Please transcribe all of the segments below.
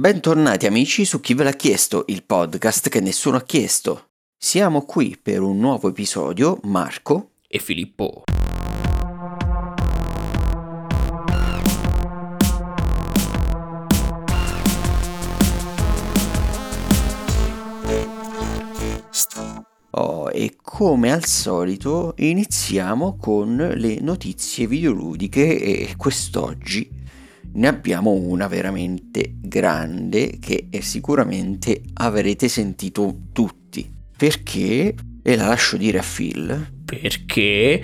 Bentornati amici su Chi ve l'ha chiesto, il podcast che nessuno ha chiesto. Siamo qui per un nuovo episodio, Marco e Filippo. Oh, e come al solito iniziamo con le notizie videoludiche e quest'oggi ne abbiamo una veramente grande che sicuramente avrete sentito tutti. Perché? E la lascio dire a Phil. Perché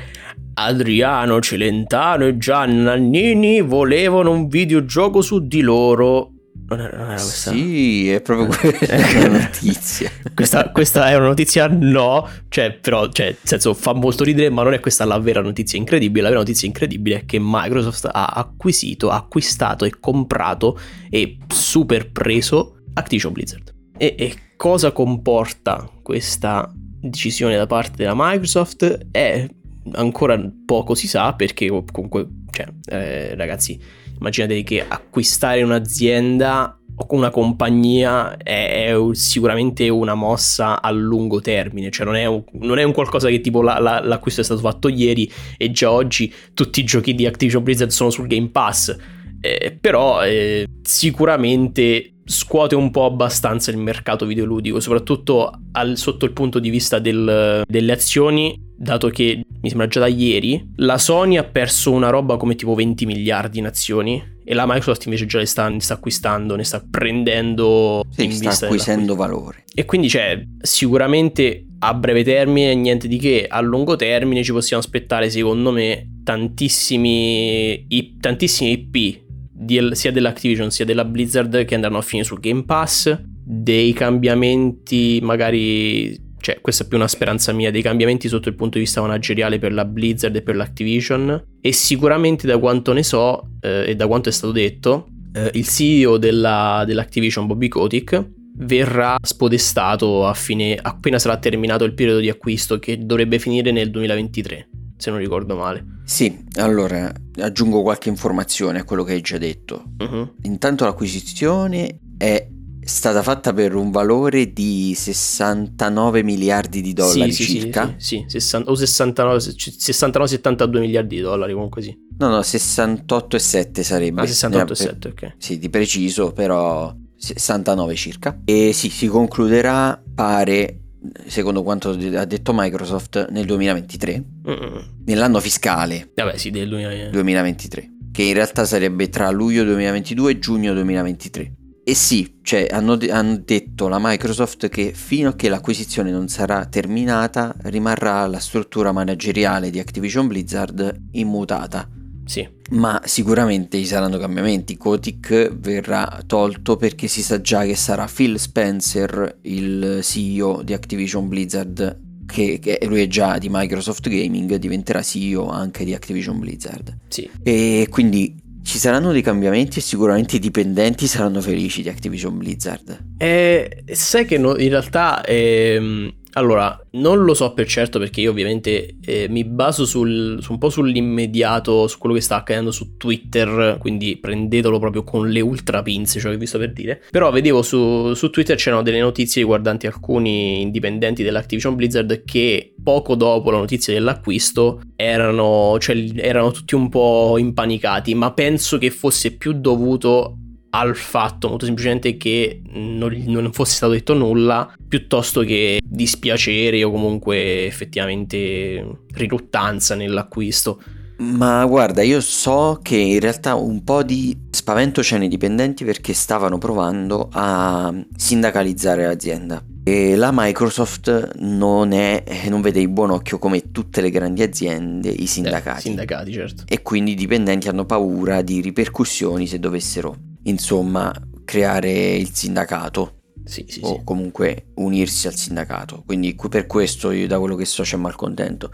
Adriano Celentano e Gianna Nannini volevano un videogioco su di loro non era, non era questa? Sì, è proprio quella notizia. questa, questa, è una notizia no, cioè, però, cioè, nel senso, fa molto ridere, ma non è questa la vera notizia incredibile. La vera notizia incredibile è che Microsoft ha acquisito, acquistato e comprato e super preso Activision Blizzard. E, e cosa comporta questa decisione da parte della Microsoft? È ancora poco si sa perché comunque, cioè, eh, ragazzi immaginate che acquistare un'azienda o una compagnia è, è, sicuramente una mossa a lungo termine, cioè non è un, non è un qualcosa che tipo la, la, l'acquisto è stato fatto ieri e già oggi tutti i giochi di Activision Blizzard sono sul Game Pass, eh, però eh, sicuramente scuote un po' abbastanza il mercato videoludico, soprattutto al, sotto il punto di vista del, delle azioni, dato che mi sembra già da ieri la Sony ha perso una roba come tipo 20 miliardi in azioni e la Microsoft invece già le sta, ne sta acquistando, ne sta prendendo sì, in sta vista acquisendo valore. E quindi c'è sicuramente a breve termine niente di che, a lungo termine ci possiamo aspettare secondo me tantissimi, tantissimi IP di, sia dell'Activision sia della Blizzard che andranno a finire sul Game Pass, dei cambiamenti magari cioè questa è più una speranza mia, dei cambiamenti sotto il punto di vista manageriale per la Blizzard e per l'Activision e sicuramente da quanto ne so eh, e da quanto è stato detto, eh, il CEO della, dell'Activision Bobby Kotick verrà spodestato a fine, appena sarà terminato il periodo di acquisto che dovrebbe finire nel 2023 se non ricordo male. Sì, allora aggiungo qualche informazione a quello che hai già detto. Uh-huh. Intanto l'acquisizione è stata fatta per un valore di 69 miliardi di dollari sì, circa. Sì, sì, sì, o 69-72 miliardi di dollari comunque sì. No, no, 68,7 sarebbe. Ah, 68,7, ok. Sì, di preciso, però 69 circa. E sì, si concluderà, pare, secondo quanto ha detto Microsoft, nel 2023, Mm-mm. nell'anno fiscale. Vabbè, sì, del 2023, che in realtà sarebbe tra luglio 2022 e giugno 2023. E sì, cioè, hanno, hanno, detto la Microsoft che fino a che l'acquisizione non sarà terminata rimarrà la struttura manageriale di Activision Blizzard immutata. Sì. Ma sicuramente ci saranno cambiamenti. Kotick verrà tolto perché si sa già che sarà Phil Spencer il CEO di Activision Blizzard. Che, che lui è già di Microsoft Gaming, diventerà CEO anche di Activision Blizzard. Sì. E quindi ci saranno dei cambiamenti e sicuramente i dipendenti saranno felici di Activision Blizzard. Eh, sai che no, in realtà ehm, allora, non lo so per certo perché io ovviamente eh, mi baso sul, su un po' sull'immediato, su quello che sta accadendo su Twitter, quindi prendetelo proprio con le ultra pinze, ciò che vi sto per dire. Però vedevo su, su Twitter c'erano delle notizie riguardanti alcuni indipendenti dell'Activision Blizzard che poco dopo la notizia dell'acquisto erano, cioè, erano tutti un po' impanicati, ma penso che fosse più dovuto al fatto molto semplicemente che non, non, fosse stato detto nulla piuttosto che dispiacere o comunque effettivamente riluttanza nell'acquisto. Ma guarda, io so che in realtà un po' di spavento c'è nei dipendenti perché stavano provando a sindacalizzare l'azienda. E la Microsoft non, è, non vede in buon occhio come tutte le grandi aziende i sindacati. Eh, sindacati, certo. E quindi i dipendenti hanno paura di ripercussioni se dovessero insomma, creare il sindacato. Sì, sì, o sì. comunque unirsi al sindacato. Quindi per questo io da quello che so c'è malcontento.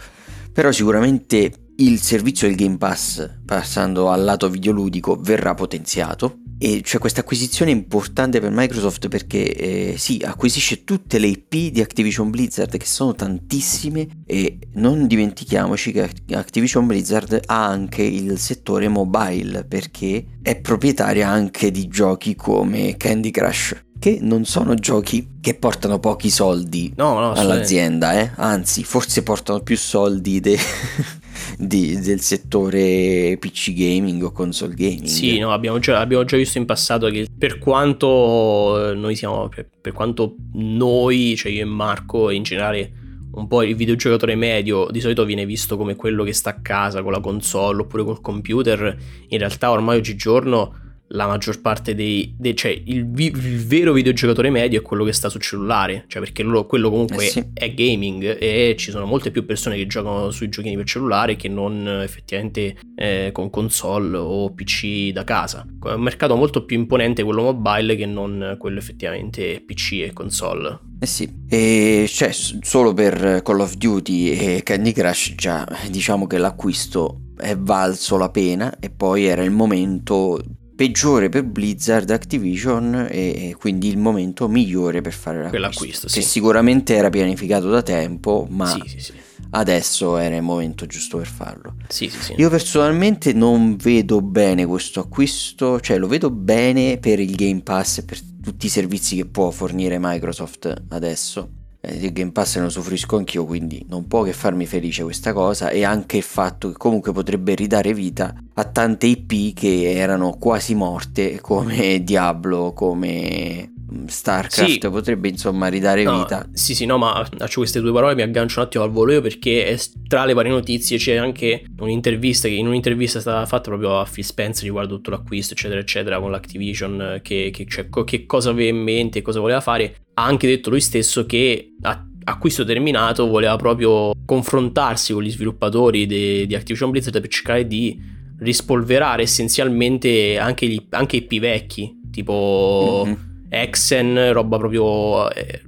Però sicuramente il servizio del Game Pass, passando al lato videoludico, verrà potenziato. E c'è questa acquisizione importante per Microsoft perché eh, sì, acquisisce tutte le IP di Activision Blizzard che sono tantissime e non dimentichiamoci che Activision Blizzard ha anche il settore mobile perché è proprietaria anche di giochi come Candy Crush che non sono giochi che portano pochi soldi no, no, all'azienda, eh? anzi forse portano più soldi de- di, del settore PC gaming o console gaming. Sì, no, abbiamo, già, abbiamo già visto in passato che per quanto noi siamo, per, per quanto noi, cioè io e Marco in generale un po' il videogiocatore medio di solito viene visto come quello che sta a casa con la console oppure col computer, in realtà ormai oggigiorno la maggior parte dei, dei cioè il, vi, il, vero videogiocatore medio è quello che sta sul cellulare, cioè perché loro, quello comunque eh sì. è gaming e ci sono molte più persone che giocano sui giochini per cellulare che non effettivamente eh, con console o PC da casa. È un mercato molto più imponente quello mobile che non quello effettivamente PC e console. Eh sì, e cioè solo per Call of Duty e Candy Crush già diciamo che l'acquisto è valso la pena e poi era il momento peggiore per Blizzard Activision e quindi il momento migliore per fare l'acquisto, sì. che sicuramente era pianificato da tempo ma sì, sì, adesso era il momento giusto per farlo sì, sì, sì. io personalmente non vedo bene questo acquisto cioè lo vedo bene per il Game Pass e per tutti i servizi che può fornire Microsoft adesso eh, Game Pass ne usufruisco anch'io, quindi non può che farmi felice questa cosa e anche il fatto che comunque potrebbe ridare vita a tante IP che erano quasi morte come Diablo, come Starcraft sì. potrebbe insomma ridare no, vita. Sì, sì, no, ma faccio queste due parole, mi aggancio un attimo al volo io perché tra le varie notizie c'è anche un'intervista che in un'intervista è stata fatta proprio a Phil Spencer riguardo tutto l'acquisto, eccetera, eccetera, con l'Activision, che, che, cioè, che cosa aveva in mente e cosa voleva fare ha anche detto lui stesso che a acquisto terminato voleva proprio confrontarsi con gli sviluppatori di Activision Blizzard per cercare di rispolverare essenzialmente anche, gli, anche i P vecchi, tipo mm-hmm. Exen, roba proprio eh,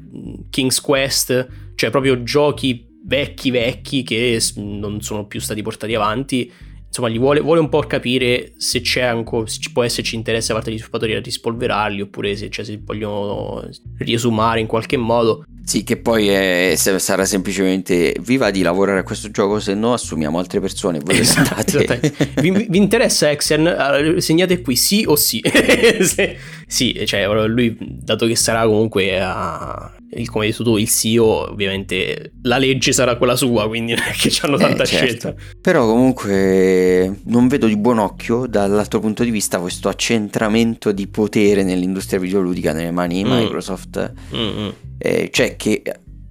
King's Quest, cioè proprio giochi vecchi vecchi che non sono più stati portati avanti insomma, gli vuole, vuole, un po' capire se c'è ancora, se ci può esserci interesse da parte degli sviluppatori a rispolverarli oppure se, cioè, se vogliono riesumare in qualche modo. Sì, che poi è, sarà semplicemente vi va di lavorare a questo gioco, se no assumiamo altre persone. Voi esatto, vi, vi, interessa Exen? Segnate qui sì o sì. sì, cioè lui, dato che sarà comunque a, come hai detto tu, il CEO, ovviamente la legge sarà quella sua, quindi non è che hanno tanta eh, certo. scelta. Però comunque non vedo di buon occhio dall'altro punto di vista questo accentramento di potere nell'industria videoludica nelle mani di mm. Microsoft. Mm-hmm. Eh, cioè che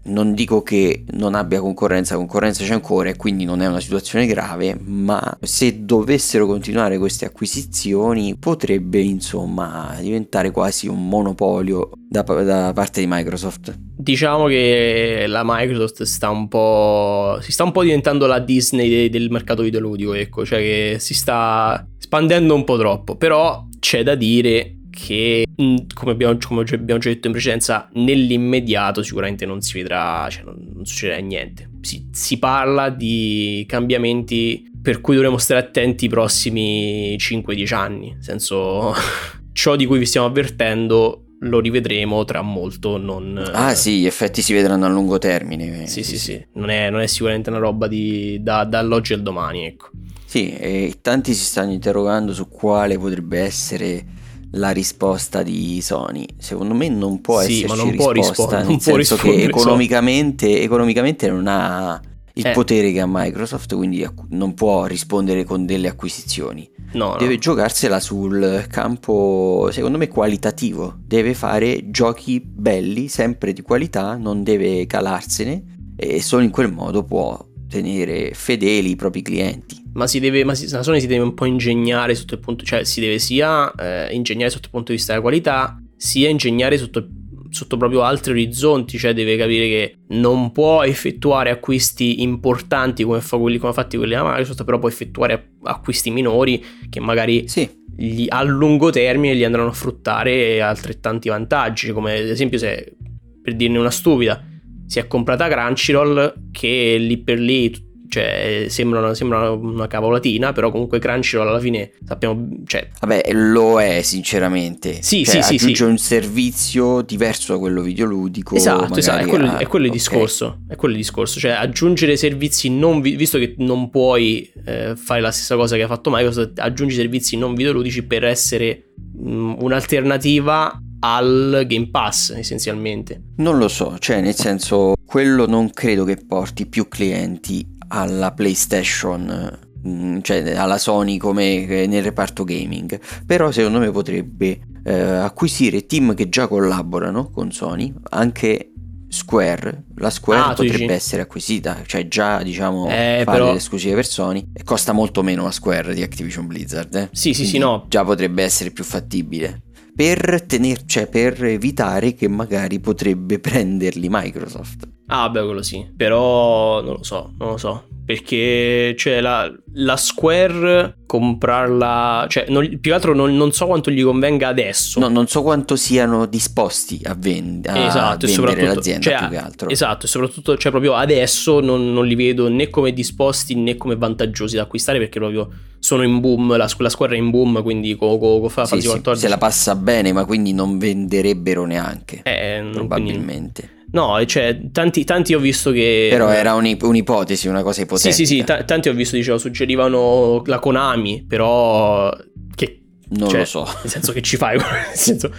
non dico che non abbia concorrenza, concorrenza c'è ancora e quindi non è una situazione grave, ma se dovessero continuare queste acquisizioni potrebbe insomma diventare quasi un monopolio da, da parte di Microsoft. Diciamo che la Microsoft sta un po'. si sta un po' diventando la Disney del mercato videoludico, ecco, cioè che si sta espandendo un po' troppo, però c'è da dire che mm, come abbiamo, come abbiamo, già detto in precedenza nell'immediato sicuramente non si vedrà cioè non, non succederà niente. Si, si, parla di cambiamenti per cui dovremo stare attenti i prossimi 5-10 anni. Nel senso ciò di cui vi stiamo avvertendo lo rivedremo tra molto non... ah sì gli effetti si vedranno a lungo termine. Sì sì. sì. Non è, non è sicuramente una roba di, da, dall'oggi al domani ecco. Sì e tanti si stanno interrogando su quale potrebbe essere la risposta di Sony. Secondo me non può sì, esserci non risposta, può rispo- nel senso che economicamente, economicamente, non ha il eh. potere che ha Microsoft, quindi non può rispondere con delle acquisizioni. No, deve no. giocarsela sul campo, secondo me, qualitativo. Deve fare giochi belli, sempre di qualità, non deve calarsene e solo in quel modo può tenere fedeli i propri clienti. Ma, si deve, ma si, Sony si deve un po' ingegnare sotto il punto, cioè si deve sia eh, ingegnare sotto il punto di vista della qualità, sia ingegnare sotto, sotto proprio altri orizzonti, cioè deve capire che non può effettuare acquisti importanti come fa quelli come ha fatti quelli della Microsoft, però può effettuare acquisti minori che magari sì. gli, a lungo termine gli andranno a fruttare altrettanti vantaggi, come ad esempio se per dirne una stupida si è comprata Crunchyroll che lì per lì cioè, sembra una, sembra una cavolatina, però comunque Crunchyroll alla fine sappiamo, cioè... Vabbè, lo è sinceramente. Sì, cioè, sì, sì, aggiunge sì. un servizio diverso da quello videoludico. Esatto, esatto, è quello, a- è quello il discorso, è quello il discorso, cioè aggiungere servizi non, vi- visto che non puoi eh, fare la stessa cosa che ha fatto Microsoft, aggiungi servizi non videoludici per essere mh, un'alternativa al Game Pass essenzialmente. Non lo so, cioè nel senso, quello non credo che porti più clienti alla PlayStation, mm, cioè alla Sony come eh, nel reparto gaming, però secondo me potrebbe eh, acquisire team che già collaborano con Sony, anche Square, la Square Ah, potrebbe dici? essere acquisita, cioè già diciamo Eh, fare però- le esclusive per Sony e costa molto meno la Square di Activision Blizzard, eh. Sì, sì, sì, no. Già potrebbe essere più fattibile. Per, tener, cioè per evitare che magari potrebbe prenderli Microsoft. Ah, beh, quello sì, però non lo so, non lo so, perché cioè la, la Square comprarla, cioè non- più che altro non, non so quanto gli convenga adesso. No, non so quanto siano disposti a, vend- a Esatto, vendere l'azienda cioè, più che altro. Esatto, e soprattutto, cioè, proprio adesso non, non li vedo né come disposti né come vantaggiosi da acquistare perché proprio sono in boom, la, la squadra è in boom, quindi con co, co, fa, Sì, fasi sì, 14. se la passa bene, ma quindi non venderebbero neanche. Eh, quindi- probabilmente. No, cioè, tanti, tanti ho visto che... Però era un'ip- un'ipotesi, una cosa ipotetica. Sì, sì, sì, ta- tanti ho visto, dicevo, suggerivano la Konami, però... Che, Non cioè, lo so. Nel senso che ci fai, nel senso,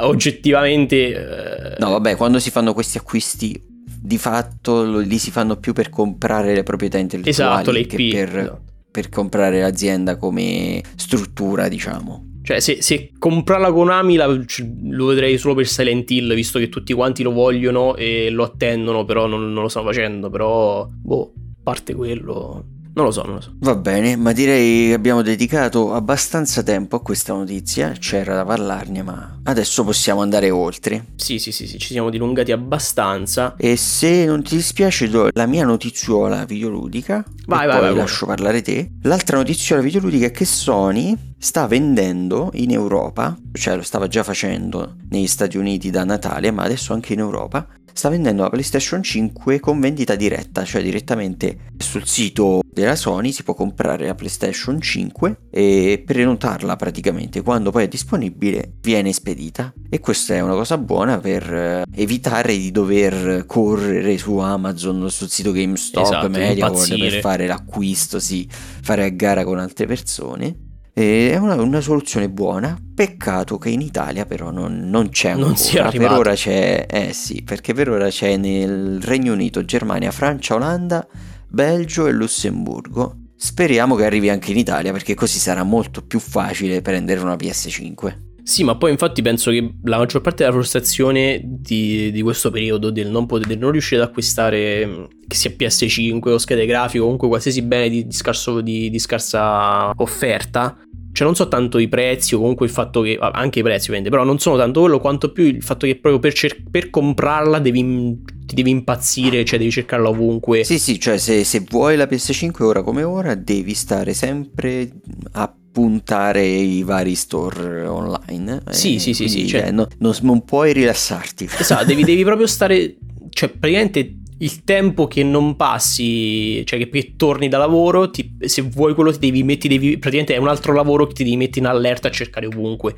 oggettivamente... eh, No, vabbè, quando si fanno questi acquisti, di fatto li si fanno più per comprare le proprietà intellettuali Esatto, le che per, esatto. per comprare l'azienda come struttura, diciamo. Cioè, se, se comprare la Konami la- lo vedrei solo per Silent Hill, visto che tutti quanti lo vogliono e lo attendono, però non, non lo stanno facendo. Però, boh, a parte quello, non lo so, non lo so. Va bene, ma direi che abbiamo dedicato abbastanza tempo a questa notizia, c'era da parlarne, ma adesso possiamo andare oltre. Sì, sì, sì, sì, ci siamo dilungati abbastanza. E se non ti dispiace do la mia notiziola videoludica Vai, vai, poi vai, lascio parlare te. L'altra notiziola videoludica è che Sony sta vendendo in Europa, cioè lo stava già facendo negli Stati Uniti da Natale, ma adesso anche in Europa, sta vendendo la PlayStation 5 con vendita diretta, cioè direttamente sul sito della Sony si può comprare la PlayStation 5 e prenotarla praticamente. Quando poi è disponibile viene spedita. E questa è una cosa buona per eh, evitare di dover correre su Amazon sul sito GameStop Esatto, impazzire. per fare l'acquisto sì, fare a gara con altre persone è una, una soluzione buona peccato che in Italia però non, non c'è Non ancora sia per ora c'è eh sì perché per ora c'è nel Regno Unito Germania Francia Olanda Belgio e Lussemburgo. Speriamo che arrivi anche in Italia perché così sarà molto più facile prendere una PS5. Sì, ma poi infatti penso che la maggior parte della frustrazione di, di questo periodo del non, poter, del non riuscire ad acquistare mh, che sia PS5 o schede grafiche o comunque qualsiasi bene di, di scarso- di- scarsa offerta cioè non so tanto i prezzi o comunque il fatto che anche i prezzi ovviamente però non sono tanto quello quanto più il fatto che proprio per, cer- per comprarla devi, ti devi impazzire cioè devi cercarla ovunque. Sì, sì, cioè se, se vuoi la PS5 ora come ora devi stare sempre a puntare i vari store online. Sì, Eh, sì, sì, quindi, sì, cioè- cioè, no- non, non puoi rilassarti. Esatto, devi, devi proprio stare. Cioè, praticamente il tempo che non passi, cioè che, che torni da lavoro, ti- se vuoi quello ti devi metti, devi, praticamente è un altro lavoro che ti devi mettere in allerta a cercare ovunque.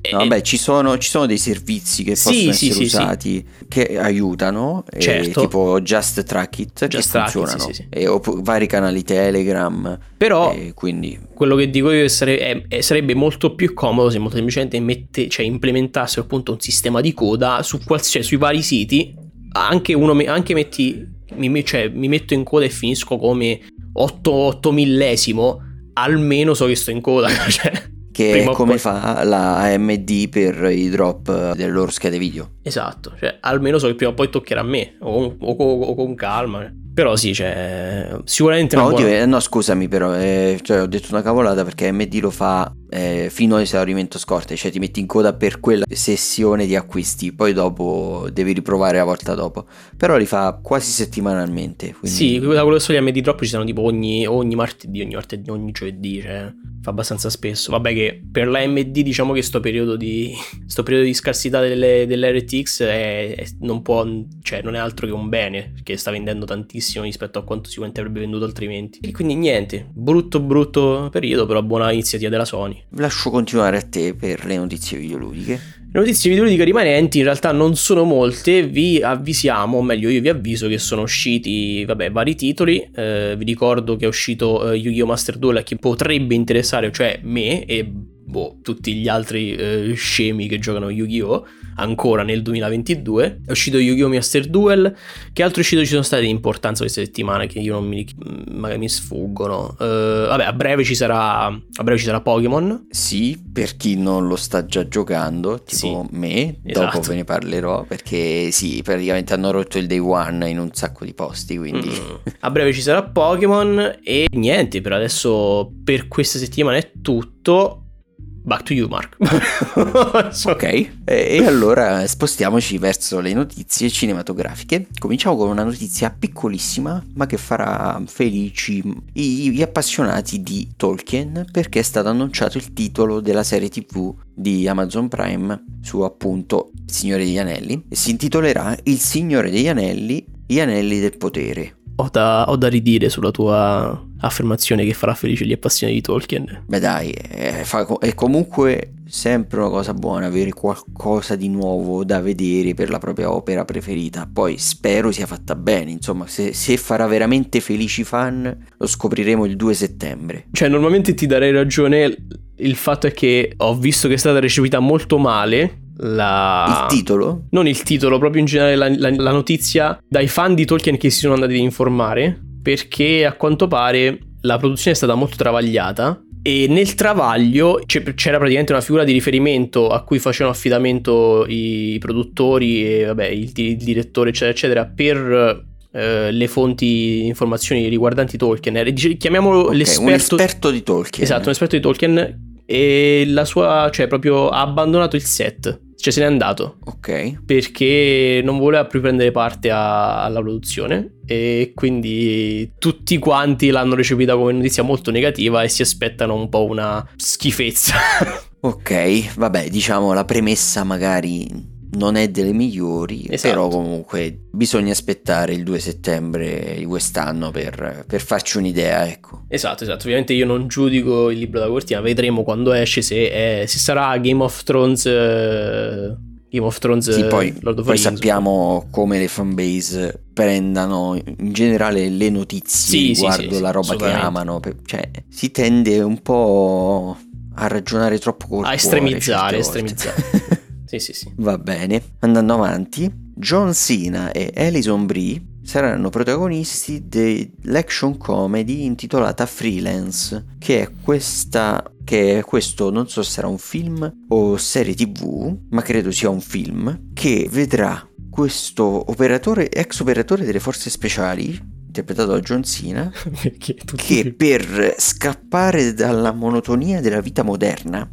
E- No, vabbè, ci sono, ci sono dei servizi che Sì, possono sì, essere sì, usati che aiutano, Certo. tipo Just Track It, Just che It, funzionano, sì. E, opp- vari canali Telegram, Però e quindi quello che dico io sare- è- sarebbe molto più comodo se molto semplicemente mette, cioè, implementassero appunto un sistema di coda su quals- cioè, sui vari siti. Anche uno, anche metti, mi, cioè, mi metto in coda e finisco come 8, millesimo. Almeno so che sto in coda. cioè. che Prima è come fa la AMD per i drop delle loro schede video. Esatto, cioè almeno so che prima o poi toccherà a me, o, o- o- o con calma. Però sì, cioè, sicuramente No, oddio, buona- eh, no, scusami, però eh, cioè, ho detto una cavolata perché AMD lo fa eh, fino all'esaurimento scorte, cioè ti metti in coda per quella sessione di acquisti, poi dopo devi riprovare la volta dopo. Però li fa quasi settimanalmente. Quindi... Sì, da quello che so gli MD drop ci sono tipo ogni, ogni martedì, ogni martedì, ogni giovedì, cioè fa abbastanza spesso. Vabbè che per la MD diciamo che sto periodo di, sto periodo di scarsità delle, delle RTX è, è, non può, cioè non è altro che un bene, perché sta vendendo tantissimo rispetto a quanto sicuramente avrebbe venduto altrimenti. E quindi niente, brutto brutto periodo, però buona iniziativa della Sony. Lascio continuare a te per le notizie videoludiche. Le notizie videoludiche rimanenti in realtà non sono molte, vi avvisiamo, o meglio io vi avviso che sono usciti vabbè, vari titoli, eh, vi ricordo che è uscito eh, Yu-Gi-Oh! Master Duel a chi potrebbe interessare, cioè me e boh, tutti gli altri eh, scemi che giocano Yu-Gi-Oh! Ancora nel 2022. È uscito Yu-Gi-Oh! Master Duel. Che altro uscito ci sono state di importanza questa settimana che io non mi magari mi sfuggono. Uh, vabbè, a breve ci sarà a breve ci sarà Pokémon. Sì, per chi non lo sta già giocando, tipo sì, me, esatto. dopo ve ne parlerò perché sì, praticamente hanno rotto il day one in un sacco di posti, quindi mm. a breve ci sarà Pokémon e niente, per adesso per questa settimana è tutto. Back to you, Mark. ok, e allora spostiamoci verso le notizie cinematografiche. Cominciamo con una notizia piccolissima, ma che farà felici gli appassionati di Tolkien, perché è stato annunciato il titolo della serie TV di Amazon Prime su appunto Il Signore degli Anelli. E si intitolerà Il Signore degli Anelli, gli Anelli del Potere ho da, ho da, ridire sulla tua affermazione che farà felice gli appassionati di Tolkien. Beh dai, è, è, comunque sempre una cosa buona avere qualcosa di nuovo da vedere per la propria opera preferita. Poi spero sia fatta bene, insomma, se, se farà veramente felici i fan lo scopriremo il 2 settembre. Cioè, normalmente ti darei ragione, il fatto è che ho visto che è stata ricevuta molto male la... Il titolo? Non il titolo, proprio in generale la, la, la, notizia dai fan di Tolkien che si sono andati ad informare, perché a quanto pare la produzione è stata molto travagliata e nel travaglio c'era praticamente una figura di riferimento a cui facevano affidamento i produttori e vabbè, il, il direttore eccetera eccetera per eh, le fonti informazioni riguardanti Tolkien. Chiamiamolo okay, l'esperto... Un esperto di Tolkien. Esatto, un esperto di Tolkien e la sua, cioè proprio ha abbandonato il set cioè se n'è andato. Ok. Perché non voleva più prendere parte a, alla produzione e quindi tutti quanti l'hanno recepita come notizia molto negativa e si aspettano un po' una schifezza. ok, vabbè, diciamo la premessa magari non è delle migliori, esatto. però comunque bisogna aspettare il 2 settembre di quest'anno per, per, farci un'idea, ecco. Esatto, esatto, ovviamente io non giudico il libro da cortina, vedremo quando esce se, è, se sarà Game of Thrones... Uh... Game of Thrones sì, poi, poi sappiamo come le fanbase prendano in generale le notizie sì, riguardo sì, la roba che amano cioè si tende un po' a ragionare troppo col a estremizzare, estremizzare. Sì, sì, sì. Va bene. Andando avanti, John Cena e Alison Brie saranno protagonisti dell'action comedy intitolata Freelance, che è questa che questo non so se sarà un film o serie tv, ma credo sia un film che vedrà questo operatore ex operatore delle forze speciali interpretato da John Cena che per scappare dalla monotonia della vita moderna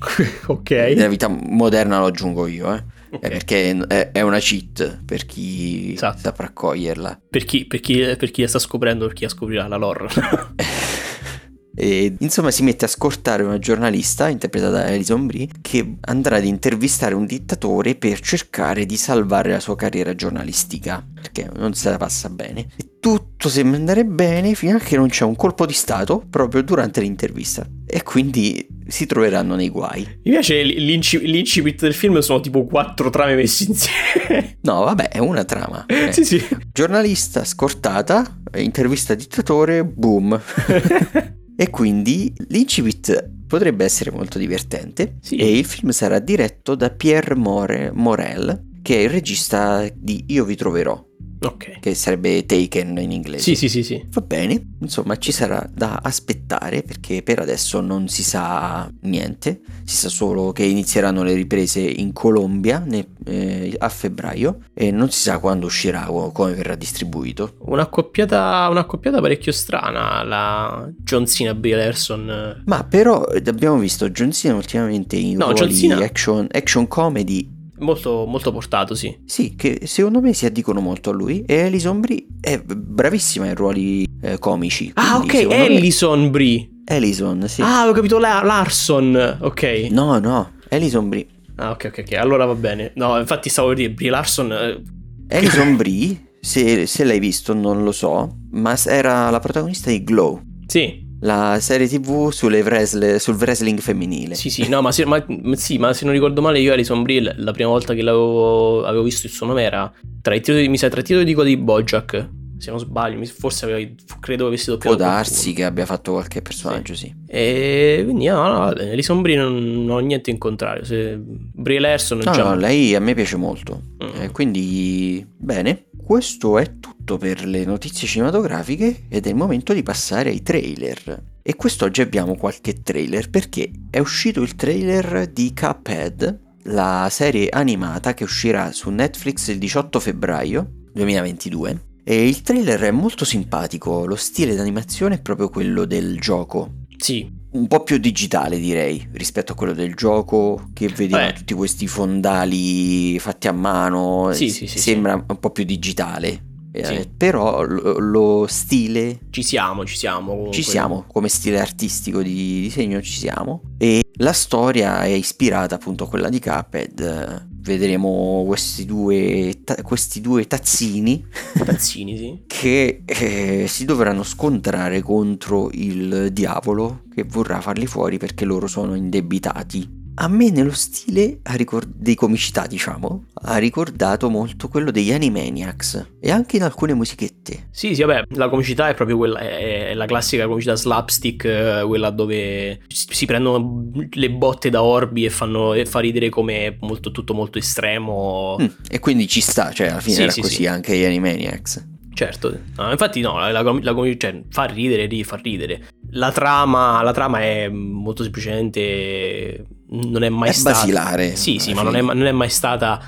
ok. Nella vita moderna lo aggiungo io, eh. Okay. perché è, una cheat per chi esatto. saprà coglierla. Per chi, per, chi, per chi la sta scoprendo, per chi la scoprirà la lore. E, insomma, si mette a scortare una giornalista interpretata da Alison Brie che andrà ad intervistare un dittatore per cercare di salvare la sua carriera giornalistica perché non se la passa bene. E tutto sembra andare bene fino a che non c'è un colpo di stato proprio durante l'intervista e quindi si troveranno nei guai. Mi piace l'inci- l'incipit del film sono tipo quattro trame messe insieme. no, vabbè, è una trama. Eh. sì, sì. Giornalista scortata, intervista dittatore, boom. E quindi l'incipit potrebbe essere molto divertente sì. e il film sarà diretto da Pierre More, Morel, che è il regista di Io vi troverò. Ok. che sarebbe Taken in inglese. Sì, sì, sì, sì. Va bene, insomma ci sarà da aspettare perché per adesso non si sa niente, si sa solo che inizieranno le riprese in Colombia ne- eh, a febbraio e non si sa quando uscirà o come verrà distribuito. Un'accoppiata, un'accoppiata parecchio strana, la John Cena Brie Larson. Ma però eh, abbiamo visto John Cena ultimamente in No, John ruoli Cena- action, action comedy, Molto, molto portato, sì. sì, che secondo me si addicono molto a lui e Alison Brie è bravissima in ruoli eh, comici. Ah, ok, secondo me- Brie. Alison, sì. Ah, ho capito la- Larson. Ok. No, no, Alison Brie. Ah, ok, ok, ok. Allora va bene. No, infatti stavo per dire Brie Larson. eh, Alison Brie, se, se l'hai visto non lo so, ma era la protagonista di Glow, Sì, la serie tv sulle wrestle- sul wrestling femminile. sì, sì. No, ma se, ma- sì, ma se non ricordo male, io Alison Brie, la- prima volta che l'avevo avevo visto il suo nome era tra i titoli, mi sa, tra i titoli di Bojack. Se non sbaglio, forse aveva, credo avessi Può doppiato. darsi qualcuno. che abbia fatto qualche personaggio, sì. E quindi, no, no. Alison Brie non, non ho niente in contrario. Se Brie Larson No, già. no, lei a me piace molto. Mm. Eh, quindi, bene, questo è tutto per le notizie cinematografiche ed è il momento di passare ai trailer. E quest'oggi abbiamo qualche trailer perché è uscito il trailer di Cuphead, la serie animata che uscirà su Netflix il 18 febbraio 2022. E il trailer è molto simpatico, lo stile d'animazione è proprio quello del gioco, Sì, un po' più digitale direi rispetto a quello del gioco che vediamo Beh. tutti questi fondali fatti a mano Sì, sì, sì, sembra un po' più digitale Eh, Sì. però lo, lo stile ci siamo, ci siamo. comunque. ci siamo come stile artistico di disegno ci siamo e la storia è ispirata appunto a quella di Cuphead vedremo questi due, ta- questi due tazzini Tazzini, sì. che eh, si dovranno scontrare contro il diavolo che vorrà farli fuori perché loro sono indebitati. A me nello stile ha ricor- dei comicità, diciamo, ha ricordato molto quello degli Animaniacs e anche in alcune musichette. Sì, sì, vabbè, la comicità è proprio quella, è, la classica comicità slapstick, eh, quella dove si prendono le botte da orbi e fanno e fa ridere come molto, tutto molto estremo. Mm, e quindi ci sta, cioè alla fine Sì, era sì, così sì. anche gli Animaniacs. Certo, no, infatti no, la, la, la cioè, fa ridere, ri- fa ridere. La trama, la trama è molto semplicemente, non è mai È stata... basilare. Sì, sì, ma non è, non è mai stata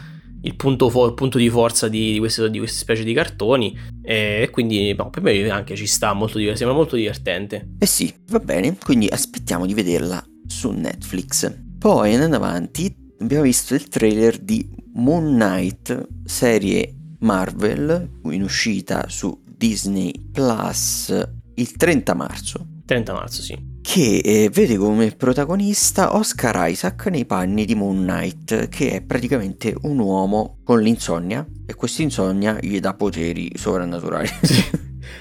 il punto, fo- il punto di forza di, di queste, di queste specie di cartoni e quindi no, per me anche ci sta molto sembra molto divertente. Eh sì, va bene, quindi aspettiamo di vederla su Netflix. Poi andando avanti abbiamo visto il trailer di Moon Knight, serie Marvel, in uscita su Disney Plus il 30 marzo, 30 marzo, sì. che eh, vede come protagonista Oscar Isaac nei panni di Moon Knight, che è praticamente un uomo con l'insonnia e questa insonnia gli dà poteri sovrannaturali.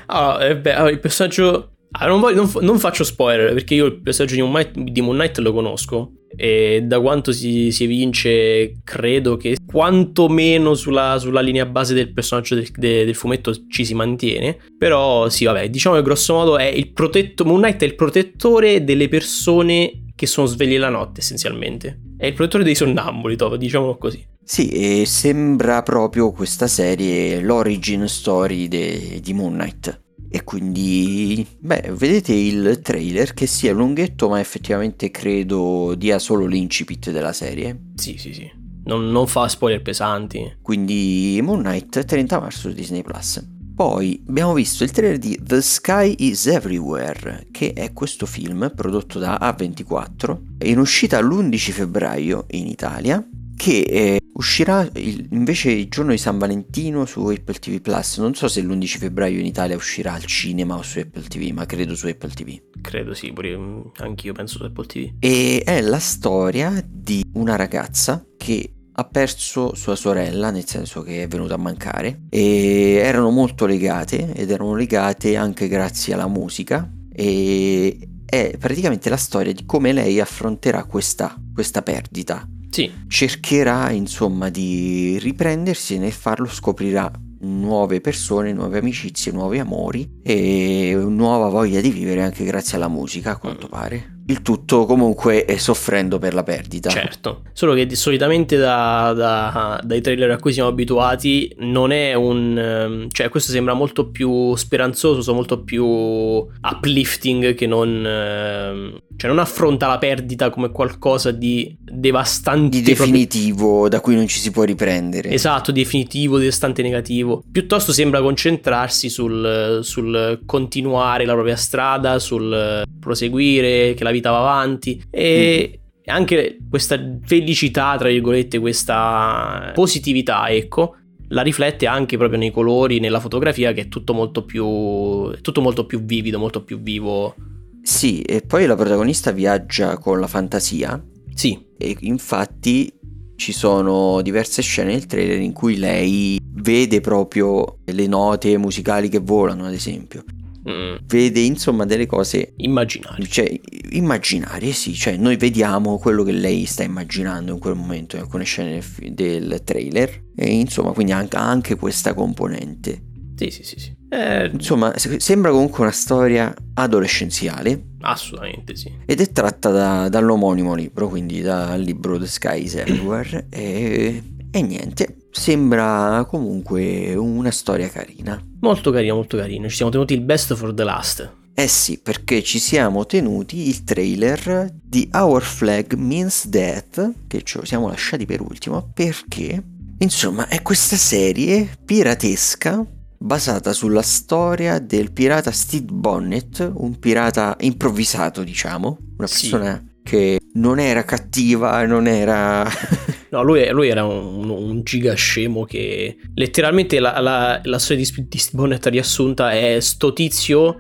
Allora, eh, beh, allora, il personaggio... ah, non, voglio- non non faccio spoiler perché io il personaggio di Moon Knight, di Moon Knight lo conosco e da quanto si, si evince credo che quantomeno sulla, sulla linea base del personaggio del, de- del fumetto ci si mantiene però sì vabbè diciamo che grosso modo è il protetto Moon Knight è il protettore delle persone che sono sveglie la notte essenzialmente è il protettore dei sonnambuli diciamolo così Sì, e sembra proprio questa serie l'origin story de- di Moon Knight. E quindi, beh, vedete il trailer che sia lunghetto, ma effettivamente credo dia solo l'incipit della serie. sì sì sì non, non fa spoiler pesanti Quindi Moon Knight 30 marzo su Disney Plus. Poi abbiamo visto il trailer di The Sky is Everywhere, che è questo film prodotto da A24, in uscita l'11 febbraio in Italia, che eh, uscirà il- invece il giorno di San Valentino su Apple TV Plus. Non so se l'11 febbraio in Italia uscirà al cinema o su Apple TV, ma credo su Apple TV. credo sì pure mm, anch'io penso su Apple TV E è la storia di una ragazza che ha perso sua sorella, nel senso che è venuta a mancare, e erano molto legate ed erano legate anche grazie alla musica e è praticamente la storia di come lei affronterà questa, questa perdita. Sì Cercherà insomma di riprendersi e nel farlo scoprirà nuove persone, nuove amicizie, nuovi amori e nuova voglia di vivere anche grazie alla musica a quanto pare. Il tutto comunque soffrendo per la perdita. Certo, solo che solitamente da, da, dai trailer a cui siamo abituati non è un... Ehm, cioè questo sembra molto più speranzoso, molto più uplifting che non... Ehm, cioè non affronta la perdita come qualcosa di devastante. Di definitivo, proprio... da cui non ci si può riprendere. Esatto, definitivo, devastante negativo. Piuttosto sembra concentrarsi sul, sul continuare la propria strada, sul proseguire, che la vita va avanti e... Mm anche questa felicità, tra virgolette, questa positività, ecco, la riflette anche proprio nei colori, nella fotografia, che è tutto molto più, tutto molto più vivido, molto più vivo. Sì, e poi la protagonista viaggia con la fantasia. Sì. E infatti ci sono diverse scene nel trailer in cui lei vede proprio le note musicali che volano, ad esempio. Mm. Vede insomma delle cose immaginarie. Cioè, immaginarie, sì. Cioè, noi vediamo quello che lei sta immaginando in quel momento in alcune scene del trailer. E insomma, quindi anche, anche questa componente. Sì, sì, sì. sì. Eh... Insomma, sembra comunque una storia adolescenziale. Assolutamente sì. Ed è tratta da, dall'omonimo libro, quindi dal libro The Sky is Everywhere. e, e niente, sembra comunque una storia carina. Molto carina, molto carina. Ci siamo tenuti il best for the last. Eh sì, perché ci siamo tenuti il trailer di Our Flag Means Death, che ci siamo lasciati per ultimo, perché, insomma, è questa serie piratesca basata sulla storia del pirata Steve Bonnet, un pirata improvvisato, diciamo, una persona sì. che non era cattiva, non era... no, lui, lui era un, un, giga scemo che letteralmente la, la, la storia di, di Bonnet riassunta è sto tizio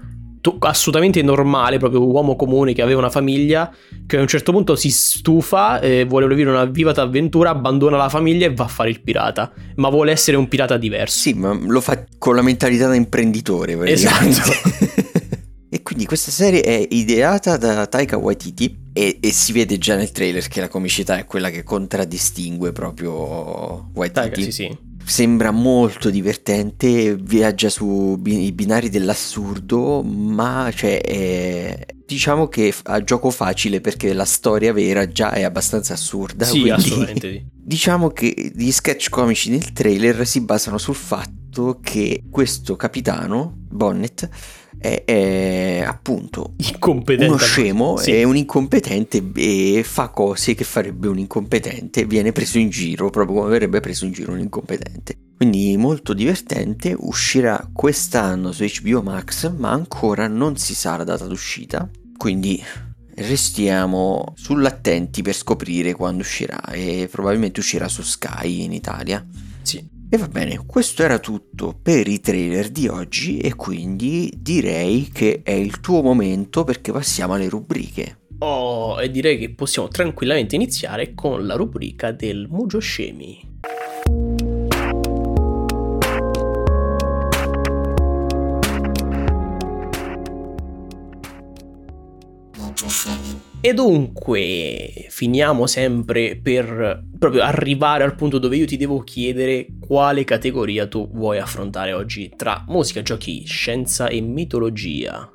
assolutamente normale, proprio uomo comune che aveva una famiglia, che a un certo punto si stufa, eh, vuole vivere una vivata avventura, abbandona la famiglia e va a fare il pirata, ma vuole essere un pirata diverso. Sì, ma lo fa con la mentalità da imprenditore. Esatto. e quindi questa serie è ideata da Taika Waititi e, e, si vede già nel trailer che la comicità è quella che contraddistingue proprio Waititi. Taika, sì, sì sembra molto divertente, viaggia sui binari dell'assurdo, ma cioè, è, diciamo che ha gioco facile perché la storia vera già è abbastanza assurda. Sì, assolutamente. Diciamo che gli sketch comici nel trailer si basano sul fatto che questo capitano, Bonnet, è, è appunto uno scemo, sì. è un incompetente e fa cose che farebbe un incompetente, viene preso in giro proprio come avrebbe preso in giro un incompetente. Quindi molto divertente, uscirà quest'anno su HBO Max, ma ancora non si sa la data d'uscita, quindi restiamo sull'attenti per scoprire quando uscirà e probabilmente uscirà su Sky in Italia. Sì. E va bene, questo era tutto per i trailer di oggi e quindi direi che è il tuo momento perché passiamo alle rubriche. Oh, e direi che possiamo tranquillamente iniziare con la rubrica del Mugio Scemi. E dunque finiamo sempre per proprio arrivare al punto dove io ti devo chiedere quale categoria tu vuoi affrontare oggi tra musica, giochi, scienza e mitologia.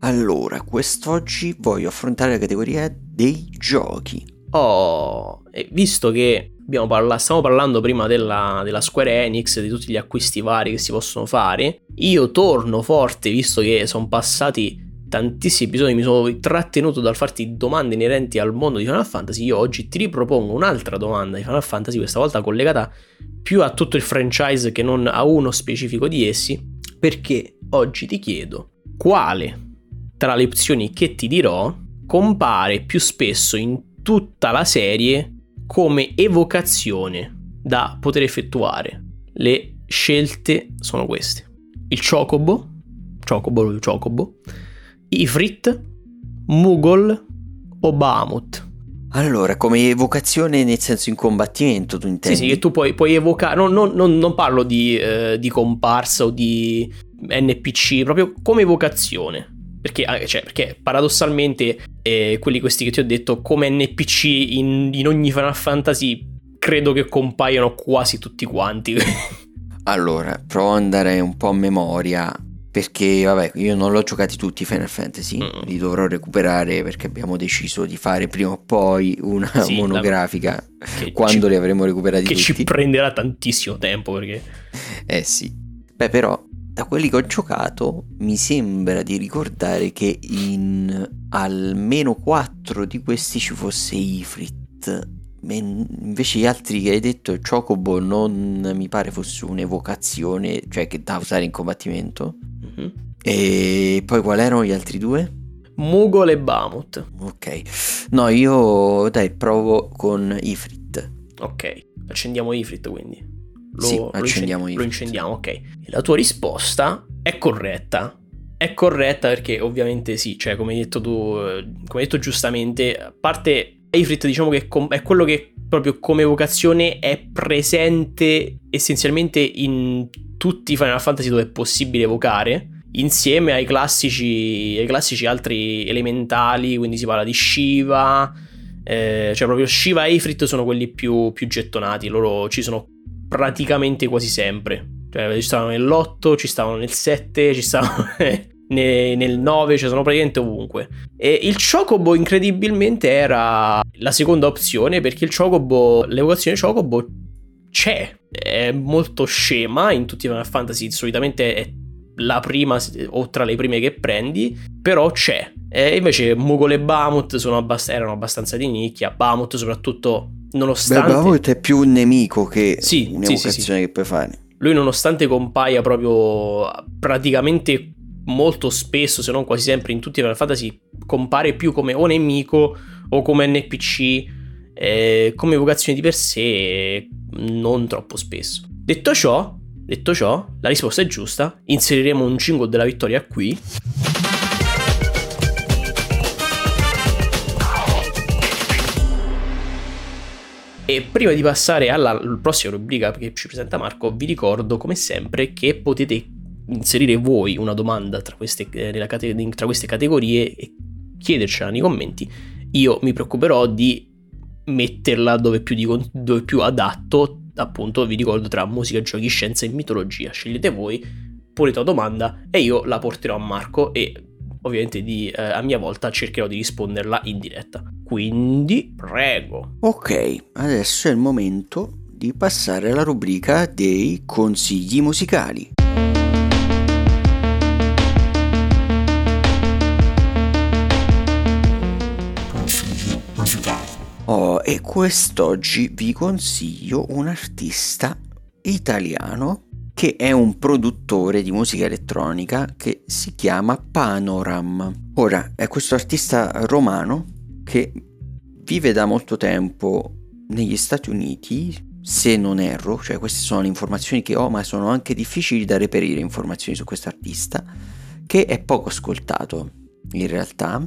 Allora, quest'oggi voglio affrontare la categoria dei giochi. Oh, visto che parla- stiamo parlando prima della, della Square Enix, di tutti gli acquisti vari che si possono fare, io torno forte visto che sono passati tantissimi episodi mi sono trattenuto dal farti domande inerenti al mondo di Final Fantasy, io oggi ti ripropongo un'altra domanda di Final Fantasy, questa volta collegata più a tutto il franchise che non a uno specifico di essi, perché oggi ti chiedo quale tra le opzioni che ti dirò compare più spesso in tutta la serie come evocazione da poter effettuare. Le scelte sono queste. Il Chocobo, Chocobo, Chocobo, Ifrit, Mugol o Bahamut. Allora, come evocazione nel senso in combattimento, tu intendi? Sì, sì, che tu puoi, puoi evocare, non, non, non, non parlo di, eh, di, comparsa o di NPC, proprio come evocazione. Perché, eh, cioè, perché paradossalmente eh, quelli questi che ti ho detto come NPC in, in ogni Final Fantasy credo che compaiano quasi tutti quanti. allora, provo ad andare un po' a memoria perché vabbè io non l'ho giocati tutti Final Fantasy, mm. li dovrò recuperare perché abbiamo deciso di fare prima o poi una sì, monografica quando ci, li avremo recuperati che tutti. Che ci prenderà tantissimo tempo perché... Eh sì, beh però da quelli che ho giocato mi sembra di ricordare che in almeno 4 di questi ci fosse Ifrit invece gli altri che hai detto Chocobo non mi pare fosse un'evocazione cioè che da usare in combattimento mm-hmm. e poi quali erano gli altri due? Mugol e Bamut ok. No io dai provo con Ifrit. Ok. Accendiamo Ifrit quindi. Lo, sì, accendiamo lo, lo incendiamo ok. La tua risposta è corretta. È corretta perché ovviamente sì, cioè come hai detto tu, eh, come hai detto giustamente, a parte Ifrit diciamo che è quello che proprio come vocazione è presente essenzialmente in tutti i Final Fantasy dove è possibile evocare insieme ai classici, ai classici altri elementali, quindi si parla di Shiva, eh, cioè proprio Shiva e Ifrit sono quelli più, più gettonati, loro ci sono praticamente quasi sempre. Cioè, ci stavano nell'8, ci stavano nel 7, ci stavano nel 9, cioè sono praticamente ovunque. E il Chocobo incredibilmente era la seconda opzione perché il Chocobo, l'evocazione Chocobo c'è, è molto scema in tutti i Final Fantasy, solitamente è la prima o tra le prime che prendi, però c'è. E invece Mugol e Bamut abbast- erano abbastanza di nicchia, Bamut soprattutto nonostante... Beh, Bamut è più un nemico che sì, un'evocazione sì, sì, che puoi fare. Lui nonostante compaia proprio praticamente molto spesso, se non quasi sempre in tutti i Final Fantasy, compare più come o nemico o come NPC, eh, come evocazione di per sé, non troppo spesso. Detto ciò, detto ciò, la risposta è giusta. Inseriremo un jingle della vittoria qui. E prima di passare alla prossima rubrica che ci presenta Marco, vi ricordo come sempre che potete inserire voi una domanda tra queste, eh, tra queste categorie e chiedercela nei commenti, io mi preoccuperò di metterla dove più, di, dove più adatto, appunto vi ricordo tra musica, giochi, scienza e mitologia. Scegliete voi, ponete la domanda e io la porterò a Marco e ovviamente di, eh, a mia volta cercherò di risponderla in diretta. Quindi prego. Ok, adesso è il momento di passare alla rubrica dei consigli musicali. Oh, e quest'oggi vi consiglio un artista italiano che è un produttore di musica elettronica che si chiama Panoram. Ora, è questo artista romano che vive da molto tempo negli Stati Uniti, se non erro, cioè queste sono le informazioni che ho, ma sono anche difficili da reperire informazioni su questo artista, che è poco ascoltato in realtà,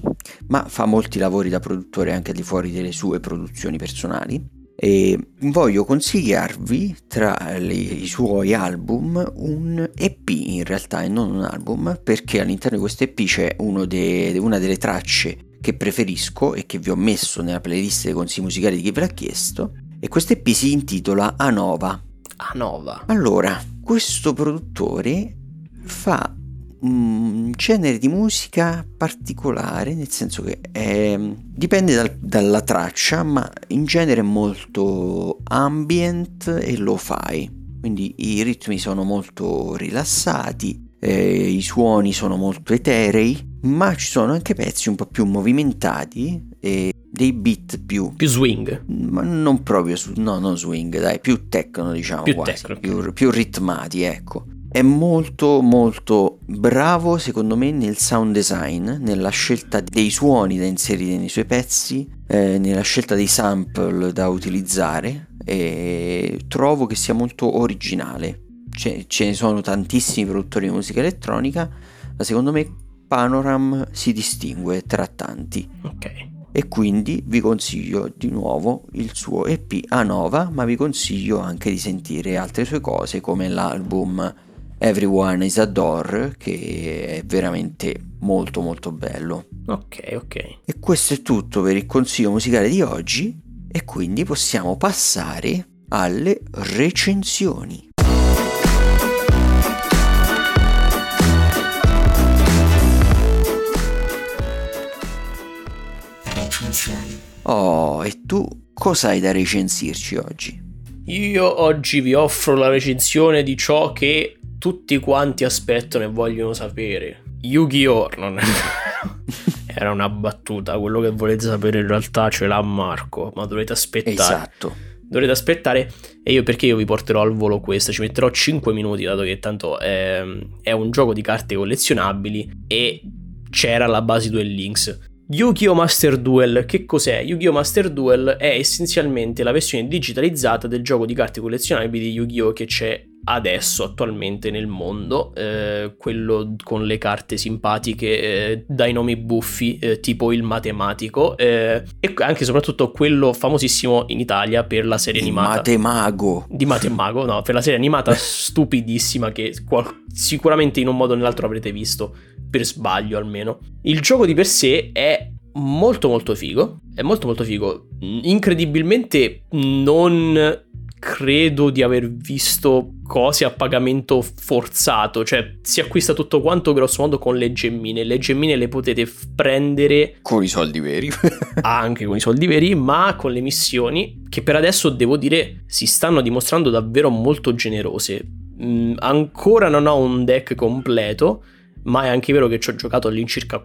ma fa molti lavori da produttore anche al di fuori delle sue produzioni personali. E voglio consigliarvi tra le, i suoi album un EP in realtà e non un album perché all'interno di questo EP c'è de, una delle tracce che preferisco e che vi ho messo nella playlist dei consigli musicali di chi ve l'ha chiesto e questo EP si intitola Anova. Anova. Allora, questo produttore fa un genere di musica particolare, nel senso che è, dipende dal, dalla traccia, ma in genere è molto ambient e lo fai. Quindi i ritmi sono molto rilassati, eh, i suoni sono molto eterei, ma ci sono anche pezzi un po' più movimentati e dei beat più... Più swing. Ma non proprio, su, no, non swing, dai, più techno diciamo più quasi, techno, più, più ritmati, ecco è molto molto bravo secondo me nel sound design, nella scelta dei suoni da inserire nei suoi pezzi, eh, nella scelta dei sample da utilizzare e trovo che sia molto originale. Ce, ce ne sono tantissimi produttori di musica elettronica, ma secondo me Panoram si distingue tra tanti. Ok. E quindi vi consiglio di nuovo il suo EP a Nova, ma vi consiglio anche di sentire altre sue cose come l'album Everyone is a Door che è veramente molto molto bello. Ok, ok. E questo è tutto per il consiglio musicale di oggi e quindi possiamo passare alle recensioni. Recensioni. Oh, e tu cosa hai da recensirci oggi? Io oggi vi offro la recensione di ciò che tutti quanti aspettano e vogliono sapere. Yu-Gi-Oh! Non Era una battuta, quello che volete sapere in realtà ce l'ha Marco, ma dovete aspettare. Esatto. Dovrete aspettare e io perché io vi porterò al volo questo, ci metterò 5 minuti dato che tanto è, è un gioco di carte collezionabili e c'era la base Duel Links. Yu-Gi-Oh! Master Duel, che cos'è? Yu-Gi-Oh! Master Duel è essenzialmente la versione digitalizzata del gioco di carte collezionabili di Yu-Gi-Oh! che c'è adesso attualmente nel mondo, eh, quello con le carte simpatiche eh, dai nomi buffi, eh, tipo il matematico, eh, e anche e soprattutto quello famosissimo in Italia per la serie Il animata. Matemago. Di Matemago, no, per la serie animata stupidissima che qual- sicuramente in un modo o nell'altro avrete visto, per sbaglio almeno. Il gioco di per sé è molto molto figo, è molto molto figo, incredibilmente non credo di aver visto cose a pagamento forzato, cioè si acquista tutto quanto grosso modo con le gemmine, le gemmine le potete f- prendere Con i soldi veri. anche con i soldi veri, ma con le missioni che per adesso devo dire si stanno dimostrando davvero molto generose. Mm, ancora non ho un deck completo, ma è anche vero che ci ho giocato all'incirca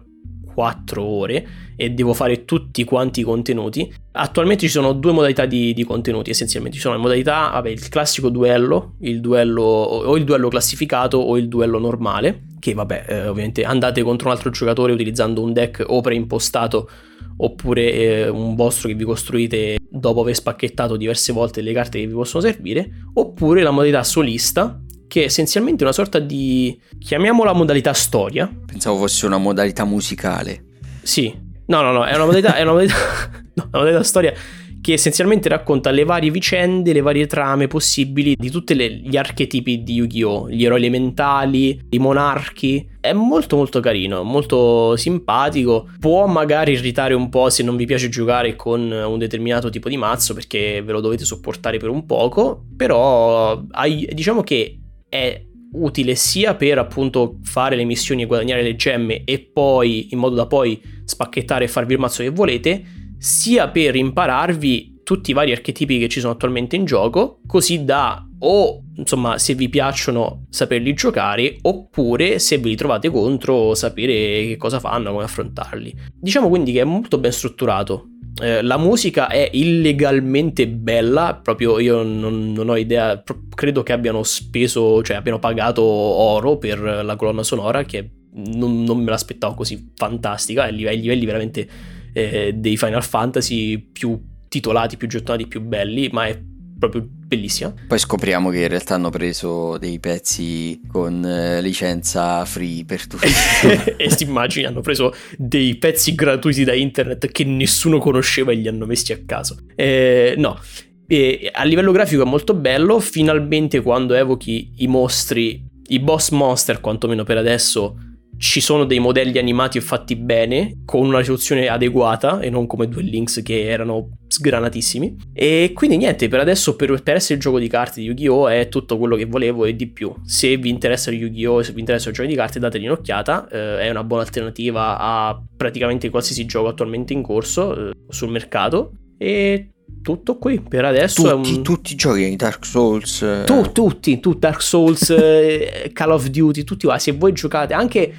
4 ore e devo fare tutti quanti i contenuti. Attualmente ci sono due modalità di, di contenuti essenzialmente. Ci sono le modalità, vabbè, il classico duello, il duello o il duello classificato o il duello normale, che vabbè, eh, ovviamente andate contro un altro giocatore utilizzando un deck o preimpostato oppure eh, un vostro che vi costruite dopo aver spacchettato diverse volte le carte che vi possono servire, oppure la modalità solista, che è essenzialmente una sorta di chiamiamola modalità storia. Pensavo fosse una modalità musicale. Sì. No, no, no, è una modalità, è una modalità, no, una modalità storia che essenzialmente racconta le varie vicende, le varie trame possibili di tutti gli archetipi di Yu-Gi-Oh! Gli eroi elementali, i monarchi. È molto molto carino, molto simpatico. Può magari irritare un po' se non vi piace giocare con un determinato tipo di mazzo perché ve lo dovete sopportare per un poco, però diciamo che è utile sia per appunto fare le missioni e guadagnare le gemme e poi in modo da poi spacchettare e farvi il mazzo che volete, sia per impararvi tutti i vari archetipi che ci sono attualmente in gioco, così da o insomma se vi piacciono saperli giocare oppure se ve li trovate contro sapere che cosa fanno, come affrontarli. Diciamo quindi che è molto ben strutturato. Eh, la musica è illegalmente bella, proprio io non, non ho idea, pro- credo che abbiano speso, cioè abbiano pagato oro per la colonna sonora che non, non me l'aspettavo così fantastica, ai livelli, livelli veramente eh, dei Final Fantasy più titolati, più gettonati, più belli, ma è proprio bellissima. Poi scopriamo che in realtà hanno preso dei pezzi con eh, licenza free per tutti. e si immagini hanno preso dei pezzi gratuiti da internet che nessuno conosceva e li hanno messi a caso. Eh, no, e a livello grafico è molto bello, finalmente quando evochi i mostri, i boss monster quantomeno per adesso, ci sono dei modelli animati e fatti bene, con una risoluzione adeguata e non come due links che erano sgranatissimi. E quindi niente, per adesso per, per essere il gioco di carte di Yu-Gi-Oh! è tutto quello che volevo e di più. Se vi interessa Yu-Gi-Oh! se vi interessa il gioco di carte dategli un'occhiata, eh, è una buona alternativa a praticamente qualsiasi gioco attualmente in corso eh, sul mercato. E tutto qui per adesso tutti, un... tutti i giochi di Dark Souls. eh, Tu, tutti, tu, Dark Souls, eh, Call of Duty, tutti qua. Se voi giocate anche,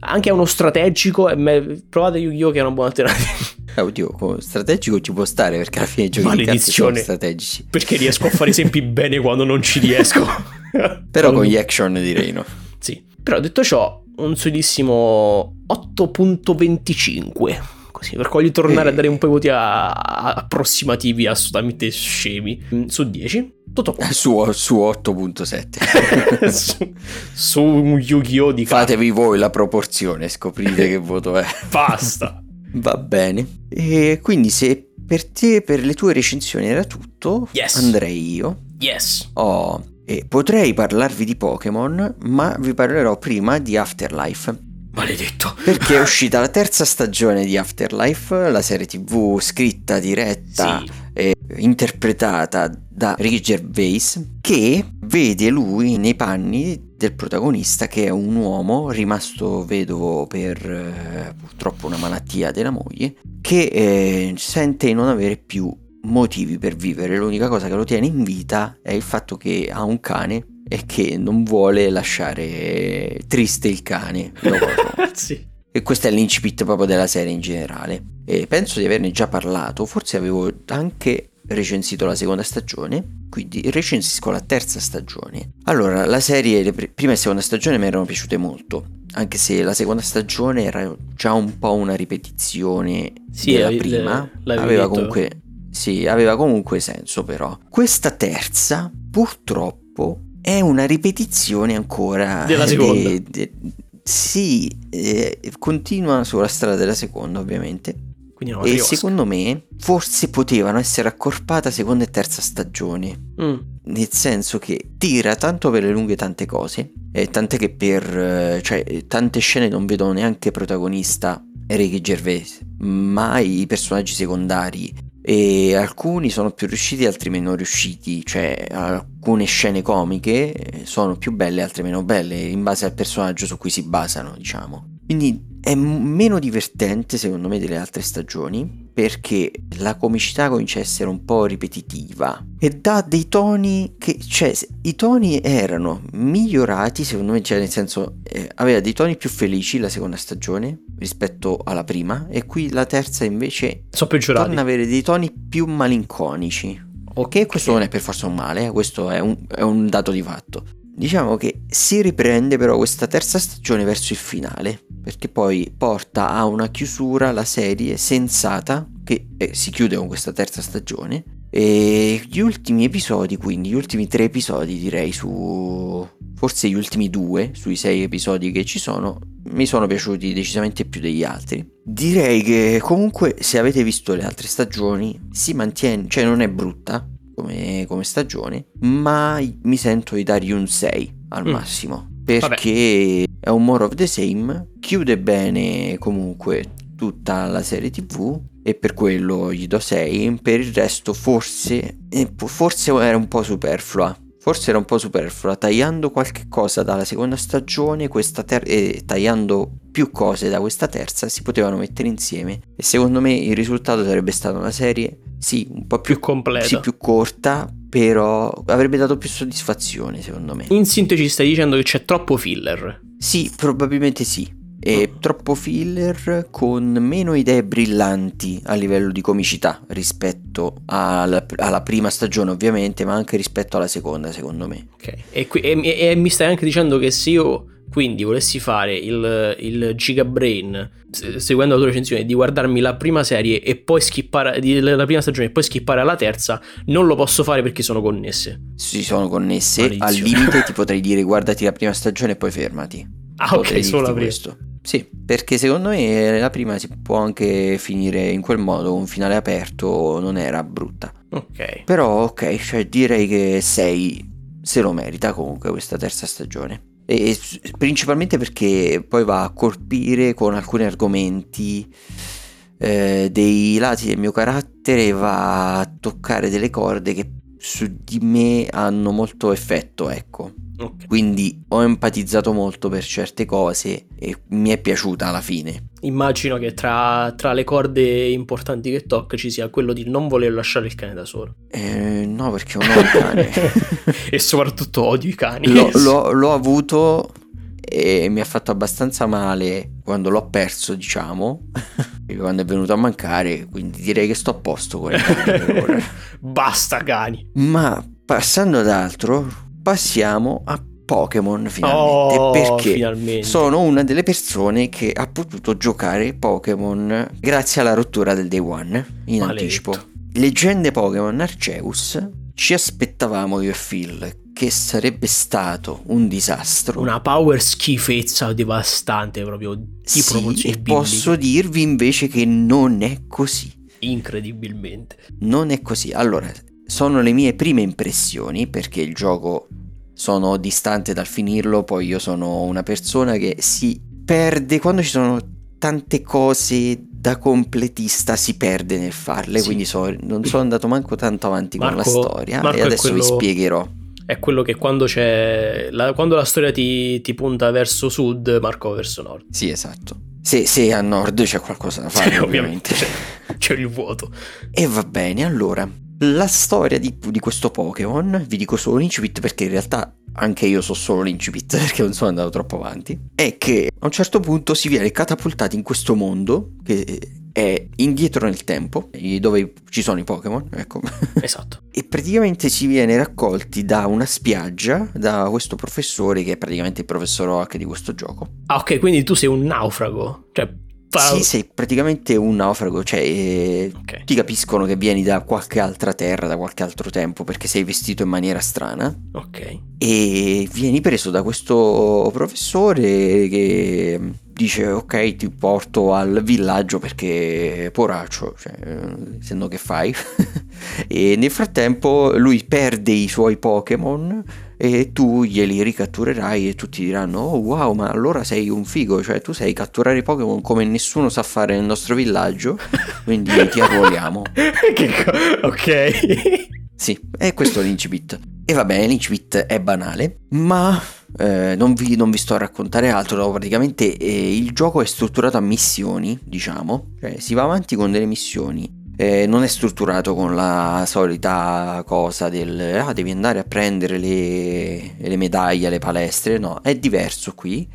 anche a uno strategico, eh, provate Yu-Gi-Oh! che è una buona alternativa. eh, oddio, co- strategico ci può stare perché alla fine giochi di carte sono strategici. Perché riesco a fare esempi bene quando non ci riesco. Però con gli action direi no. Sì. Però detto ciò, un solidissimo 8.25. Così, per voglio tornare Eh. a dare un po' i voti a- a- approssimativi assolutamente scemi. Mm, Su 10. Tutto qua. Su, su 8.7. su, su un Yu-Gi-Oh! di. Fatevi voi la proporzione, scoprite che voto è. Basta. Va bene. E quindi se per te, per le tue recensioni era tutto, Yes. andrei io. Yes. Oh, e potrei parlarvi di Pokémon, ma vi parlerò prima di Afterlife. Maledetto. Perché è uscita la terza stagione di Afterlife, la serie tv scritta, diretta Sì. e interpretata da Ricky Gervais, che vede lui nei panni del protagonista che è un uomo rimasto vedovo per eh, purtroppo una malattia della moglie che eh, sente di non avere più motivi per vivere. L'unica cosa che lo tiene in vita è il fatto che ha un cane e che non vuole lasciare triste il cane sì. E questo è l'incipit proprio della serie in generale. E penso di averne già parlato, forse avevo anche recensito la seconda stagione, quindi recensisco la terza stagione. Allora, la serie, le prima e seconda stagione mi erano piaciute molto, anche se la seconda stagione era già un po' una ripetizione sì, della la, prima, aveva comunque, sì, aveva comunque senso però. Questa terza, purtroppo, è una ripetizione ancora della seconda. De, de, sì, eh, continua sulla strada della seconda ovviamente. e secondo me forse potevano essere accorpata seconda e terza stagione. Mm. Nel senso che tira tanto per le lunghe tante cose. Eh, tant'è che per eh, cioè, tante scene non vedo neanche protagonista Ricky Gervais, ma i personaggi secondari e alcuni sono più riusciti altri meno riusciti. Cioè alcune scene comiche eh, sono più belle altre meno belle in base al personaggio su cui si basano diciamo quindi è meno divertente secondo me delle altre stagioni perché la comicità comincia a essere un po' ripetitiva e dà dei toni che cioè i toni erano migliorati secondo me cioè nel senso eh, aveva dei toni più felici la seconda stagione rispetto alla prima e qui la terza invece sono peggiorati. torna ad avere dei toni più malinconici ok. questo non è per forza un male eh, questo è un, è un dato di fatto Diciamo che si riprende però questa terza stagione verso il finale, perché poi porta a una chiusura la serie sensata che eh, si chiude con questa terza stagione e gli ultimi episodi, quindi gli ultimi tre episodi direi su forse gli ultimi due sui sei episodi che ci sono mi sono piaciuti decisamente più degli altri. Direi che comunque se avete visto le altre stagioni si mantiene, cioè non è brutta, come, come stagione, ma mi sento di dargli un 6 al mm. massimo. Perché Vabbè. è un more of the same, chiude bene comunque tutta la serie tv e per quello gli do 6, per il resto forse, eh, forse era un po' superflua. Forse era un po' superflua, tagliando qualche cosa dalla seconda stagione ter- e tagliando più cose da questa terza si potevano mettere insieme e secondo me il risultato sarebbe stata una serie sì, un po' più, più completa, sì, più corta, però avrebbe dato più soddisfazione secondo me. In sintesi stai dicendo che c'è troppo filler? Sì, probabilmente sì. E troppo filler con meno idee brillanti a livello di comicità rispetto alla, alla, prima stagione ovviamente, ma anche rispetto alla seconda secondo me. Ok, e, qui, e, e mi stai anche dicendo che se io quindi volessi fare il, il Giga Brain seguendo la tua recensione di guardarmi la prima serie e poi skippare la prima stagione e poi skippare alla terza non lo posso fare perché sono connesse sì sono connesse Maledizione. al limite ti potrei dire guardati la prima stagione e poi fermati ah ok solo la prima questo. Sì perché secondo me la prima si può anche finire in quel modo un finale aperto non era brutta. Ok. Però ok cioè direi che 6 se lo merita comunque questa terza stagione. E principalmente perché poi va a colpire con alcuni argomenti eh, dei lati del mio carattere va a toccare delle corde che su di me hanno molto effetto ecco Okay. Quindi ho empatizzato molto per certe cose e mi è piaciuta alla fine. Immagino che tra, tra le corde importanti che tocca ci sia quello di non voler lasciare il cane da solo. Eh, no, perché non ho il cane. e soprattutto odio i cani. L'ho, l'ho, l'ho avuto e mi ha fatto abbastanza male quando l'ho perso, diciamo, quando è venuto a mancare, quindi direi che sto a posto con cani Basta cani. Ma passando ad altro, passiamo a Pokémon finalmente oh, perché finalmente. sono una delle persone che ha potuto giocare Pokémon grazie alla rottura del Day One in Maledetto. anticipo. Leggende Pokémon Arceus ci aspettavamo io e Phil che sarebbe stato un disastro. Una power schifezza devastante proprio di sì, e posso dirvi invece che non è così. Incredibilmente. Non è così. Allora, sono le mie prime impressioni perché il gioco sono distante dal finirlo, poi io sono una persona che si perde quando ci sono tante cose da completista si perde nel farle, sì. quindi so, non sono andato manco tanto avanti Marco, con la storia Marco e adesso quello, vi spiegherò. È quello che quando c'è la, quando la storia ti, ti punta verso sud, Marco verso nord. Sì, esatto. Se, se a nord c'è qualcosa da fare, ovviamente. C'è, c'è il vuoto. E va bene, allora, la storia di, di questo Pokémon, vi dico solo l'incipit perché in realtà anche io so solo l'incipit perché non sono andato troppo avanti, è che a un certo punto si viene catapultati in questo mondo che è indietro nel tempo, dove ci sono i Pokémon, ecco. Esatto. e praticamente si viene raccolti da una spiaggia da questo professore che è praticamente il professor Oak di questo gioco. Ah, ok, quindi tu sei un naufrago. Cioè, sì, sei praticamente un naufrago, cioè eh, okay. ti capiscono che vieni da qualche altra terra, da qualche altro tempo, perché sei vestito in maniera strana. Ok. E vieni preso da questo professore che dice ok ti porto al villaggio perché poraccio, cioè, se no che fai? e nel frattempo lui perde i suoi Pokémon e tu glieli ricatturerai e tutti diranno oh wow ma allora sei un figo cioè tu sai catturare i Pokémon come nessuno sa fare nel nostro villaggio quindi ti arruoliamo. Co- ok. Sì e questo è l'incipit. E va bene l'incipit è banale ma eh, non, vi, non, vi, sto a raccontare altro no, praticamente eh, il gioco è strutturato a missioni diciamo cioè si va avanti con delle missioni eh, non è strutturato con la solita cosa del ah, devi andare a prendere le, le medaglie alle palestre, no, è diverso qui.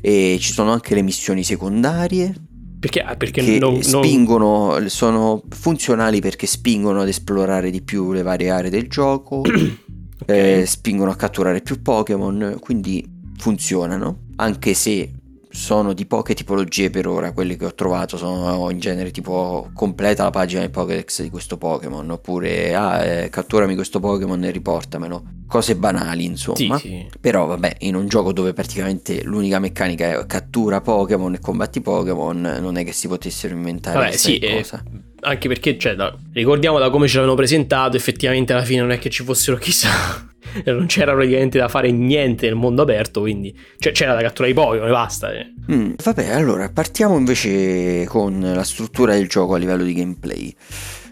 E ci sono anche le missioni secondarie. Perché, ah, perché che non, spingono, non... sono funzionali perché spingono ad esplorare di più le varie aree del gioco, okay. eh, spingono a catturare più Pokémon, quindi funzionano, anche se sono di poche tipologie per ora, quelli che ho trovato sono in genere tipo completa la pagina del Pokédex di questo Pokémon, oppure ah, eh, catturami questo Pokémon e riportamelo. Cose banali, insomma. Sì, sì. Però vabbè, in un gioco dove praticamente l'unica meccanica è cattura Pokémon e combatti Pokémon, non è che si potessero inventare vabbè, sì, cosa. Eh, anche perché, cioè, da, ricordiamo da come ce l'avevano presentato, effettivamente alla fine non è che ci fossero chissà non c'era praticamente da fare niente nel mondo aperto, quindi cioè, c'era da catturare i Pokémon e basta. Eh. Mm, vabbè, allora partiamo invece con la struttura del gioco a livello di gameplay.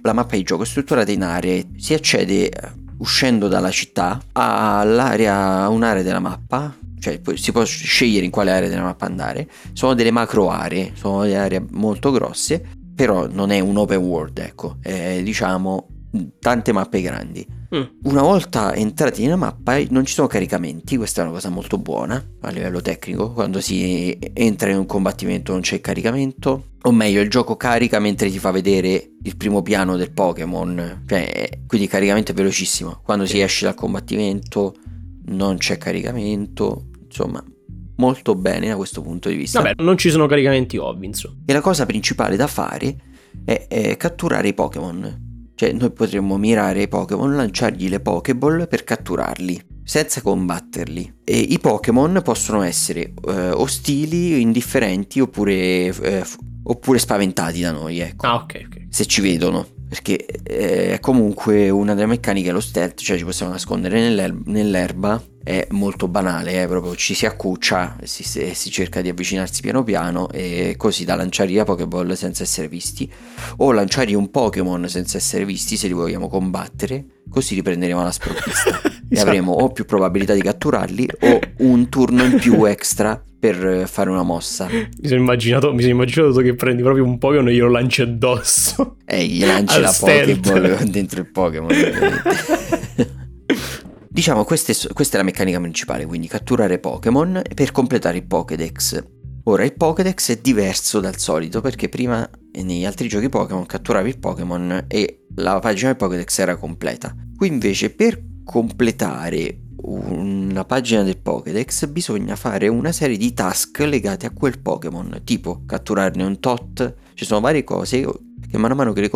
La mappa di gioco è strutturata in aree, si accede uscendo dalla città all'area, a un'area della mappa, cioè si può scegliere in quale area della mappa andare. Sono delle macro aree, sono delle aree molto grosse, però non è un open world, ecco, è diciamo tante mappe grandi. Mm. Una volta entrati nella mappa non ci sono caricamenti, questa è una cosa molto buona a livello tecnico, quando si entra in un combattimento non c'è caricamento, o meglio il gioco carica mentre ti fa vedere il primo piano del Pokémon, cioè, quindi il caricamento è velocissimo, quando si esce dal combattimento non c'è caricamento, insomma molto bene da questo punto di vista. Vabbè, non ci sono caricamenti ovvi, insomma. E la cosa principale da fare è, è catturare i Pokémon cioè noi potremmo mirare i Pokémon, lanciargli le Pokéball per catturarli, senza combatterli. E i Pokémon possono essere eh, ostili, indifferenti oppure, eh, oppure, spaventati da noi, ecco. Ah, ok, ok. Se ci vedono. Perché eh, è comunque una delle meccaniche lo stealth, cioè ci possiamo nascondere nell'er- nell'erba è molto banale, eh, proprio ci si accuccia e si, si, cerca di avvicinarsi piano piano e così da lanciare la Pokéball senza essere visti o lanciare un Pokémon senza essere visti se li vogliamo combattere, così riprenderemo la sprovvista e avremo o più probabilità di catturarli o un turno in più extra per fare una mossa. Mi sono immaginato, mi sono immaginato che prendi proprio un Pokémon e glielo lanci addosso. E gli lanci la Pokéball dentro il Pokémon. Diciamo, queste, questa è la meccanica principale, quindi catturare Pokémon per completare il Pokédex. Ora, il Pokédex è diverso dal solito perché prima negli altri giochi Pokémon catturavi il Pokémon e la pagina del Pokédex era completa. Qui invece per completare una pagina del Pokédex bisogna fare una serie di task legate a quel Pokémon, tipo catturarne un tot, ci sono varie cose che man mano che le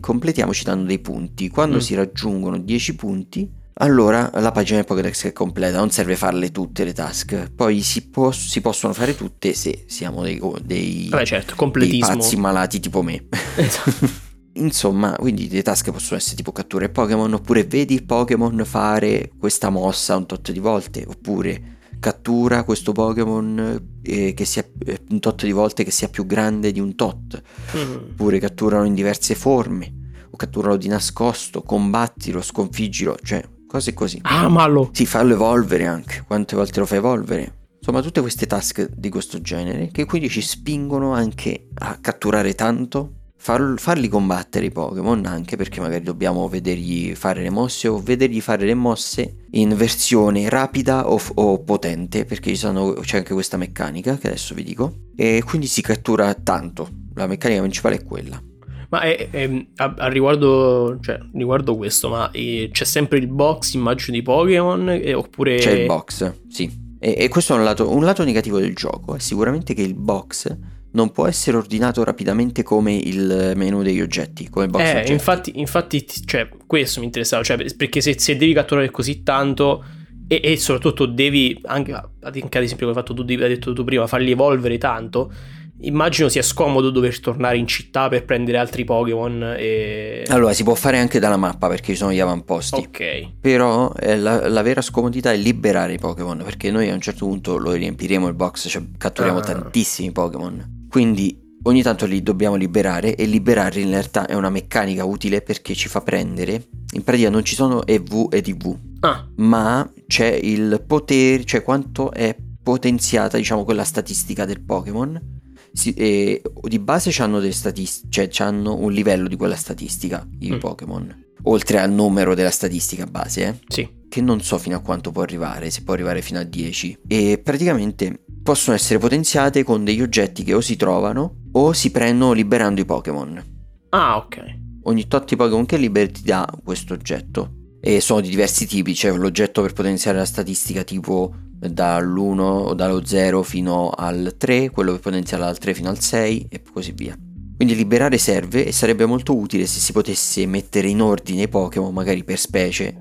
completiamo ci danno dei punti. Quando mm. si raggiungono 10 punti allora la pagina del Pokédex è completa, non serve farle tutte le task. Poi si, può, si possono fare tutte se siamo dei, dei, Beh, certo, dei pazzi malati tipo me. Esatto. Insomma, quindi le task possono essere tipo catture Pokémon, oppure vedi il Pokémon fare questa mossa un tot di volte, oppure cattura questo Pokémon eh, che sia eh, un tot di volte che sia più grande di un tot, mm. oppure catturano in diverse forme, o catturalo di nascosto, combattilo, sconfiggilo, cioè cose così. Ah, malo. Sì, fallo evolvere anche. Quante volte lo fai evolvere? Insomma, tutte queste task di questo genere che quindi ci spingono anche a catturare tanto, far, farli combattere i Pokémon anche perché magari dobbiamo vedergli fare le mosse o vedergli fare le mosse in versione rapida o, o potente perché sono, c'è anche questa meccanica che adesso vi dico e quindi si cattura tanto. La meccanica principale è quella. Ma è, è, a, a, riguardo, cioè, riguardo questo, ma è, c'è sempre il box immagino di Pokémon oppure... C'è il box, sì. E, e questo è un lato, un lato negativo del gioco, è sicuramente che il box non può essere ordinato rapidamente come il menu degli oggetti, come box eh, oggetti. infatti, infatti cioè, questo mi interessava, cioè, perché se, se, devi catturare così tanto e, e soprattutto devi, anche, anche, ad esempio come hai fatto tu, hai detto tu prima, farli evolvere tanto, Immagino sia scomodo dover tornare in città per prendere altri Pokémon. E... Allora, si può fare anche dalla mappa perché ci sono gli avamposti. Ok. Però eh, la, la, vera scomodità è liberare i Pokémon perché noi a un certo punto lo riempiremo il box, cioè catturiamo ah. tantissimi Pokémon. Quindi ogni tanto li dobbiamo liberare e liberarli in realtà è una meccanica utile perché ci fa prendere. In pratica non ci sono EV ed IV, ah. ma c'è il potere, cioè quanto è potenziata, diciamo, quella statistica del Pokémon si, eh, di base hanno delle statistiche, cioè hanno un livello di quella statistica i mm. Pokémon. Oltre al numero della statistica base, eh? Sì. Che non so fino a quanto può arrivare, se può arrivare fino a 10. E praticamente possono essere potenziate con degli oggetti che o si trovano o si prendono liberando i Pokémon. Ah, ok. Ogni tot di Pokémon che liberi ti dà questo oggetto. E sono di diversi tipi, c'è l'oggetto per potenziare la statistica tipo dall'1 o dallo 0 fino al 3, quello che potenzia dal 3 fino al 6 e così via. Quindi liberare serve e sarebbe molto utile se si potesse mettere in ordine i Pokémon magari per specie,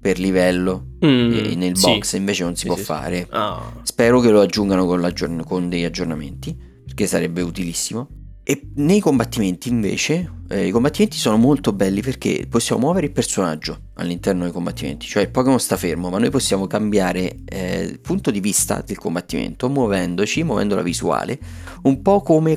per livello mm, nel box, sì. invece non si sì, può sì, fare. Oh. Spero che lo aggiungano con, con degli aggiornamenti, perché sarebbe utilissimo. E nei combattimenti invece, eh, i combattimenti sono molto belli perché possiamo muovere il personaggio all'interno dei combattimenti, cioè il Pokémon sta fermo, ma noi possiamo cambiare eh, il punto di vista del combattimento muovendoci, muovendo la visuale, un po' come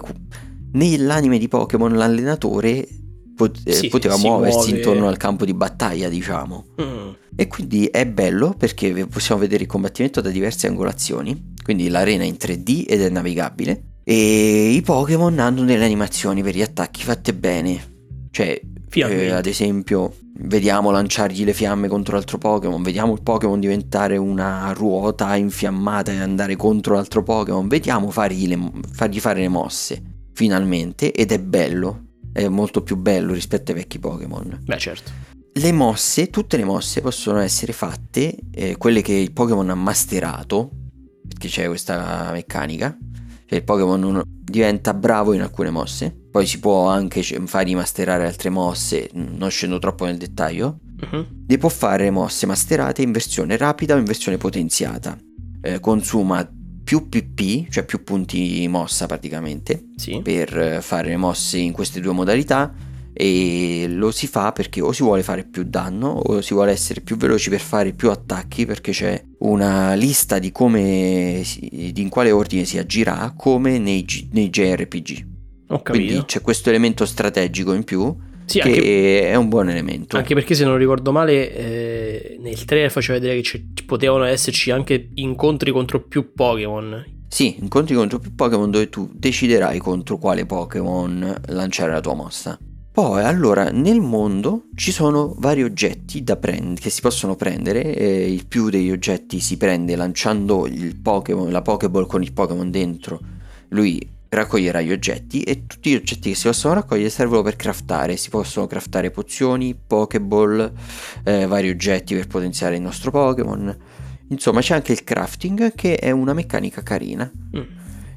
nell'anime di Pokémon l'allenatore pot- eh, sì, poteva muoversi muove... intorno al campo di battaglia, diciamo. Mm. E quindi è bello perché possiamo vedere il combattimento da diverse angolazioni, quindi l'arena è in 3D ed è navigabile e i Pokémon hanno delle animazioni per gli attacchi fatte bene. Cioè, eh, ad esempio, vediamo lanciargli le fiamme contro l'altro Pokémon, vediamo il Pokémon diventare una ruota infiammata e andare contro l'altro Pokémon, vediamo fargli, le, fargli fare le mosse, finalmente, ed è bello, è molto più bello rispetto ai vecchi Pokémon. Beh, certo. Le mosse, tutte le mosse possono essere fatte, eh, quelle che il Pokémon ha masterato, perché c'è questa meccanica, cioè il Pokémon diventa bravo in alcune mosse, poi si può anche far rimasterare altre mosse, non scendo troppo nel dettaglio. Uh-huh. Ne può fare mosse masterate in versione rapida o in versione potenziata. Eh, consuma più PP, cioè più punti mossa praticamente, sì. per fare le mosse in queste due modalità e lo si fa perché o si vuole fare più danno o si vuole essere più veloci per fare più attacchi perché c'è una lista di come si, di in quale ordine si agirà come nei, nei JRPG quindi c'è questo elemento strategico in più sì, che anche, è un buon elemento. Anche perché se non ricordo male eh, nel trailer faceva vedere che potevano esserci anche incontri contro più Pokémon. Sì, incontri contro più Pokémon dove tu deciderai contro quale Pokémon lanciare la tua mossa. Poi allora nel mondo ci sono vari oggetti da prend- che si possono prendere, eh, il più degli oggetti si prende lanciando il Pokémon, la Pokéball con il Pokémon dentro, lui raccoglierà gli oggetti e tutti gli oggetti che si possono raccogliere servono per craftare, si possono craftare pozioni, Pokéball, eh, vari oggetti per potenziare il nostro Pokémon, insomma c'è anche il crafting che è una meccanica carina mm.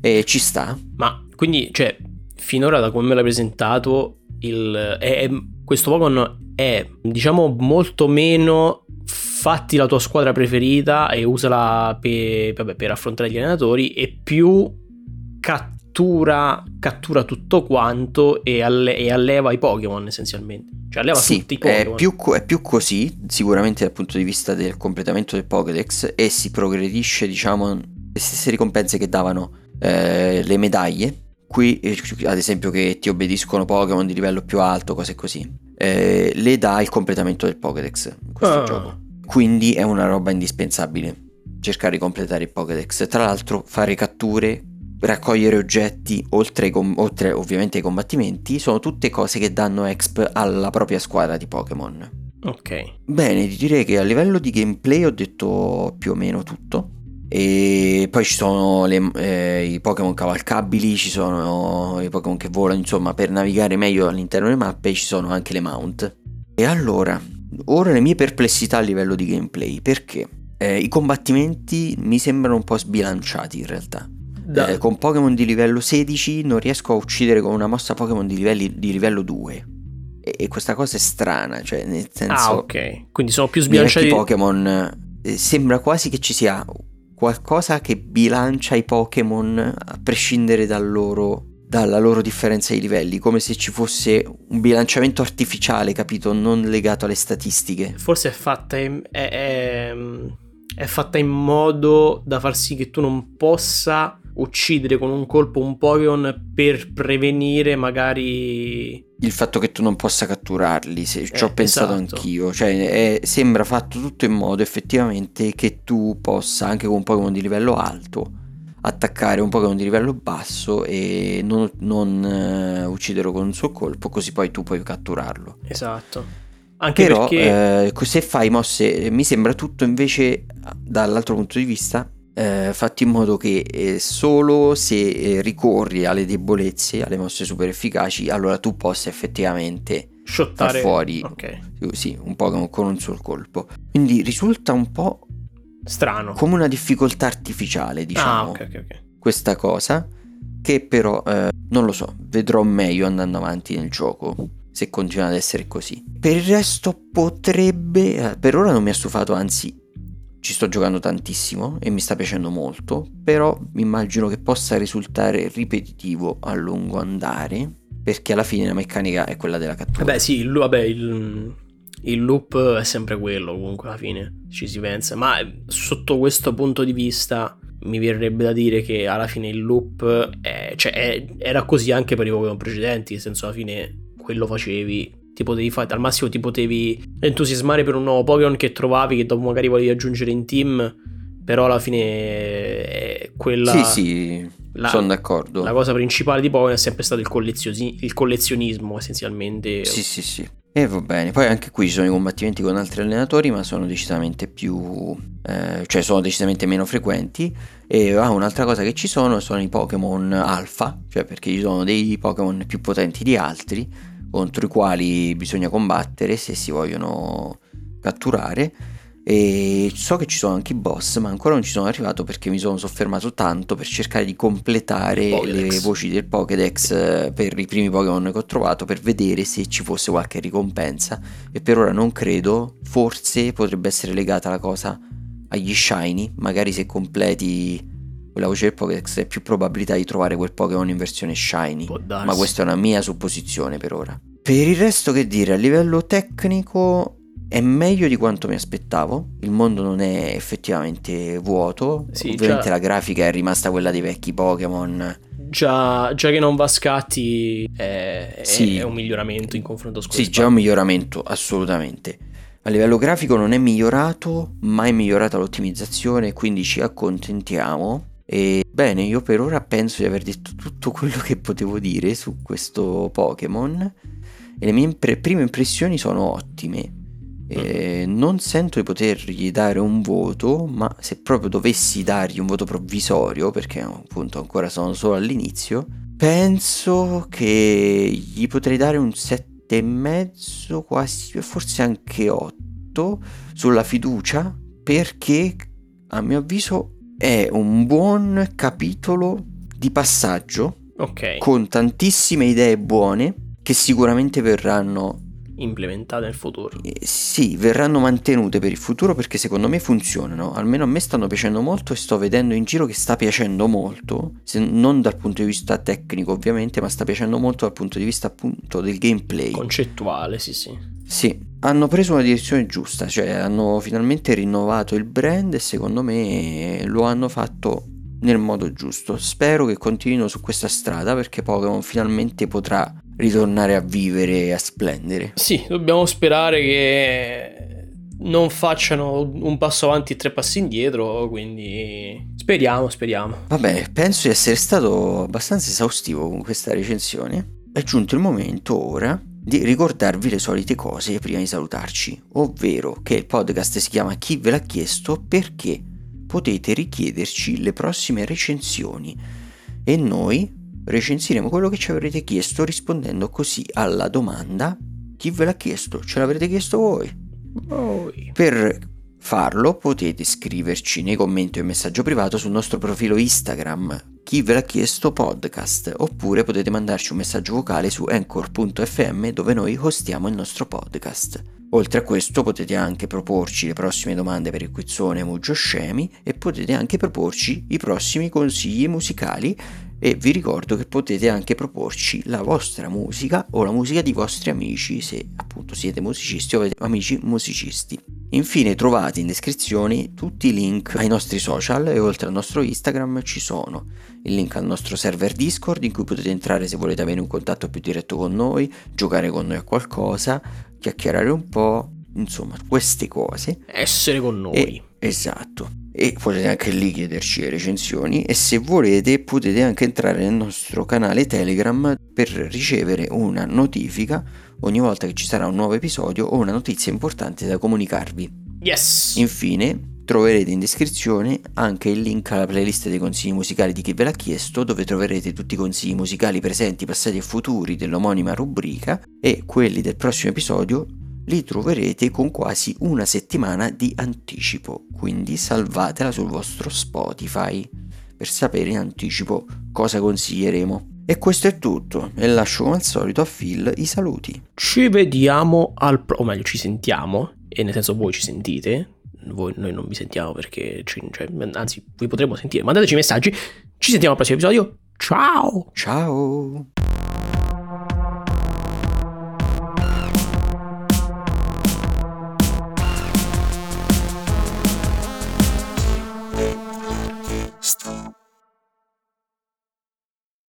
e ci sta. Ma quindi cioè finora da come me l'hai presentato il, è, questo Pokémon è diciamo molto meno fatti la tua squadra preferita e usala per, vabbè, per affrontare gli allenatori e più cattura, cattura tutto quanto e, alle, e, alleva i Pokémon essenzialmente. Cioè alleva sì, tutti i Pokémon. È più, è più così sicuramente dal punto di vista del completamento del Pokédex e si progredisce diciamo le stesse ricompense che davano eh, le medaglie Qui, eh, ad esempio, che ti obbediscono Pokémon di livello più alto, cose così, eh, le dà il completamento del Pokédex in questo ah. gioco. Quindi è una roba indispensabile. cercare di completare il Pokédex. Tra l'altro fare catture, raccogliere oggetti, oltre, com- oltre ovviamente ai combattimenti, sono tutte cose che danno exp alla propria squadra di Pokémon. Ok. Bene, direi che a livello di gameplay ho detto più o meno tutto. E poi ci sono le, eh, i Pokémon cavalcabili, ci sono i Pokémon che volano, insomma, per navigare meglio all'interno delle mappe ci sono anche le mount. E allora, ora le mie perplessità a livello di gameplay, perché eh, i combattimenti mi sembrano un po' sbilanciati in realtà. Eh, con Pokémon di livello 16 non riesco a uccidere con una mossa Pokémon di, livelli, di livello 2. E, questa cosa è strana, cioè nel senso... Ah, ok. Quindi sono più sbilanciati... I Pokémon eh, sembra quasi che ci sia qualcosa che bilancia i Pokémon a prescindere dal loro, dalla loro differenza di livelli, come se ci fosse un bilanciamento artificiale, capito? Non legato alle statistiche. Forse è fatta in, è, è, è fatta in modo da far sì che tu non possa uccidere con un colpo un Pokémon per prevenire magari il fatto che tu non possa catturarli, se, eh, ci ho pensato esatto. anch'io, cioè è, sembra fatto tutto in modo effettivamente che tu possa anche con un Pokémon di livello alto attaccare un Pokémon di livello basso e non, non uh, ucciderlo con un suo colpo, così poi tu puoi catturarlo. Esatto. Anche Però perché... eh, se fai mosse, mi sembra tutto invece dall'altro punto di vista eh, fatti in modo che eh, solo se eh, ricorri alle debolezze, alle mosse super efficaci, allora tu possa effettivamente Shottare. far fuori okay. sì, un Pokémon con un solo colpo. Quindi risulta un po' strano. Come una difficoltà artificiale, diciamo. Ah, okay, okay, questa cosa che però eh, non lo so, vedrò meglio andando avanti nel gioco se continua ad essere così. Per il resto potrebbe, eh, per ora non mi ha stufato, anzi ci sto giocando tantissimo e mi sta piacendo molto, però immagino che possa risultare ripetitivo a lungo andare, perché alla fine la meccanica è quella della cattura. Beh sì, il, vabbè, il, il loop è sempre quello comunque alla fine, ci si pensa, ma sotto questo punto di vista mi verrebbe da dire che alla fine il loop è, cioè è, era così anche per i Pokémon precedenti, nel senso alla fine quello facevi ti potevi fare, al massimo ti potevi entusiasmare per un nuovo Pokémon che trovavi, che dopo magari volevi aggiungere in team, però alla fine è quella... Sì, sì, la, sono d'accordo. La cosa principale di Pokémon è sempre stato il, collezionismo, il collezionismo essenzialmente. Sì, sì, sì. E va bene, poi anche qui ci sono i combattimenti con altri allenatori, ma sono decisamente più... Eh, cioè sono decisamente meno frequenti. E ah, un'altra cosa che ci sono sono i Pokémon alfa, cioè perché ci sono dei Pokémon più potenti di altri contro i quali bisogna combattere se si vogliono catturare. E so che ci sono anche i boss ma ancora non ci sono arrivato perché mi sono soffermato tanto per cercare di completare le voci del Pokédex eh, per i primi Pokémon che ho trovato per vedere se ci fosse qualche ricompensa. E per ora non credo. Forse potrebbe essere legata la cosa agli shiny magari se completi quella voce del Pokédex è più probabilità di trovare quel Pokémon in versione shiny. Ma questa è una mia supposizione per ora. Per il resto che dire, a livello tecnico è meglio di quanto mi aspettavo. Il mondo non è effettivamente vuoto. Sì, Ovviamente già... la grafica è rimasta quella dei vecchi Pokémon. Già, già, che non va a scatti è, sì. è, un miglioramento in confronto a Sì, già è un miglioramento, assolutamente. A livello grafico non è migliorato, ma è migliorata l'ottimizzazione, quindi ci accontentiamo. E bene, io per ora penso di aver detto tutto quello che potevo dire su questo Pokémon e le mie impre- prime impressioni sono ottime. E non sento di potergli dare un voto, ma se proprio dovessi dargli un voto provvisorio, perché appunto ancora sono solo all'inizio, penso che gli potrei dare un 7,5, quasi, forse anche 8 sulla fiducia, perché a mio avviso è un buon capitolo di passaggio okay. con tantissime idee buone che sicuramente verranno implementate nel futuro. Eh, sì, verranno mantenute per il futuro perché secondo me funzionano. Almeno a me stanno piacendo molto e sto vedendo in giro che sta piacendo molto, non dal punto di vista tecnico ovviamente, ma sta piacendo molto dal punto di vista appunto del gameplay. Concettuale, sì, sì. Sì, hanno preso una direzione giusta, cioè hanno finalmente rinnovato il brand e secondo me lo hanno fatto nel modo giusto. Spero che continuino su questa strada perché Pokémon finalmente potrà ritornare a vivere e a splendere. Sì, dobbiamo sperare che non facciano un passo avanti e tre passi indietro, quindi speriamo, speriamo. Vabbè, penso di essere stato abbastanza esaustivo con questa recensione. È giunto il momento ora di ricordarvi le solite cose prima di salutarci, ovvero che il podcast si chiama Chi ve l'ha chiesto perché potete richiederci le prossime recensioni e noi recensiremo quello che ci avrete chiesto rispondendo così alla domanda chi ve l'ha chiesto? Ce l'avrete chiesto voi? Voi. Per farlo potete scriverci nei commenti o in messaggio privato sul nostro profilo Instagram chi ve l'ha chiesto podcast oppure potete mandarci un messaggio vocale su anchor.fm dove noi hostiamo il nostro podcast. Oltre a questo potete anche proporci le prossime domande per il quizzone Mugio Scemi e potete anche proporci i prossimi consigli musicali e vi ricordo che potete anche proporci la vostra musica o la musica di vostri amici se appunto siete musicisti o avete amici musicisti. Infine trovate in descrizione tutti i link ai nostri social e oltre al nostro Instagram ci sono il link al nostro server Discord in cui potete entrare se volete avere un contatto più diretto con noi, giocare con noi a qualcosa, chiacchierare un po', insomma queste cose. Essere con noi. E, esatto. E potete anche lì chiederci le recensioni e se volete potete anche entrare nel nostro canale Telegram per ricevere una notifica ogni volta che ci sarà un nuovo episodio o una notizia importante da comunicarvi. Yes! Infine, troverete in descrizione anche il link alla playlist dei consigli musicali di chi ve l'ha chiesto, dove troverete tutti i consigli musicali presenti, passati e futuri dell'omonima rubrica e quelli del prossimo episodio li troverete con quasi una settimana di anticipo, quindi salvatela sul vostro Spotify per sapere in anticipo cosa consiglieremo. E questo è tutto, e lascio come al solito a Phil i saluti. Ci vediamo al... O meglio, ci sentiamo, e nel senso voi ci sentite, voi, noi non vi sentiamo perché... Ci, cioè, anzi, vi potremo sentire. Mandateci messaggi, ci sentiamo al prossimo episodio. Ciao! Ciao!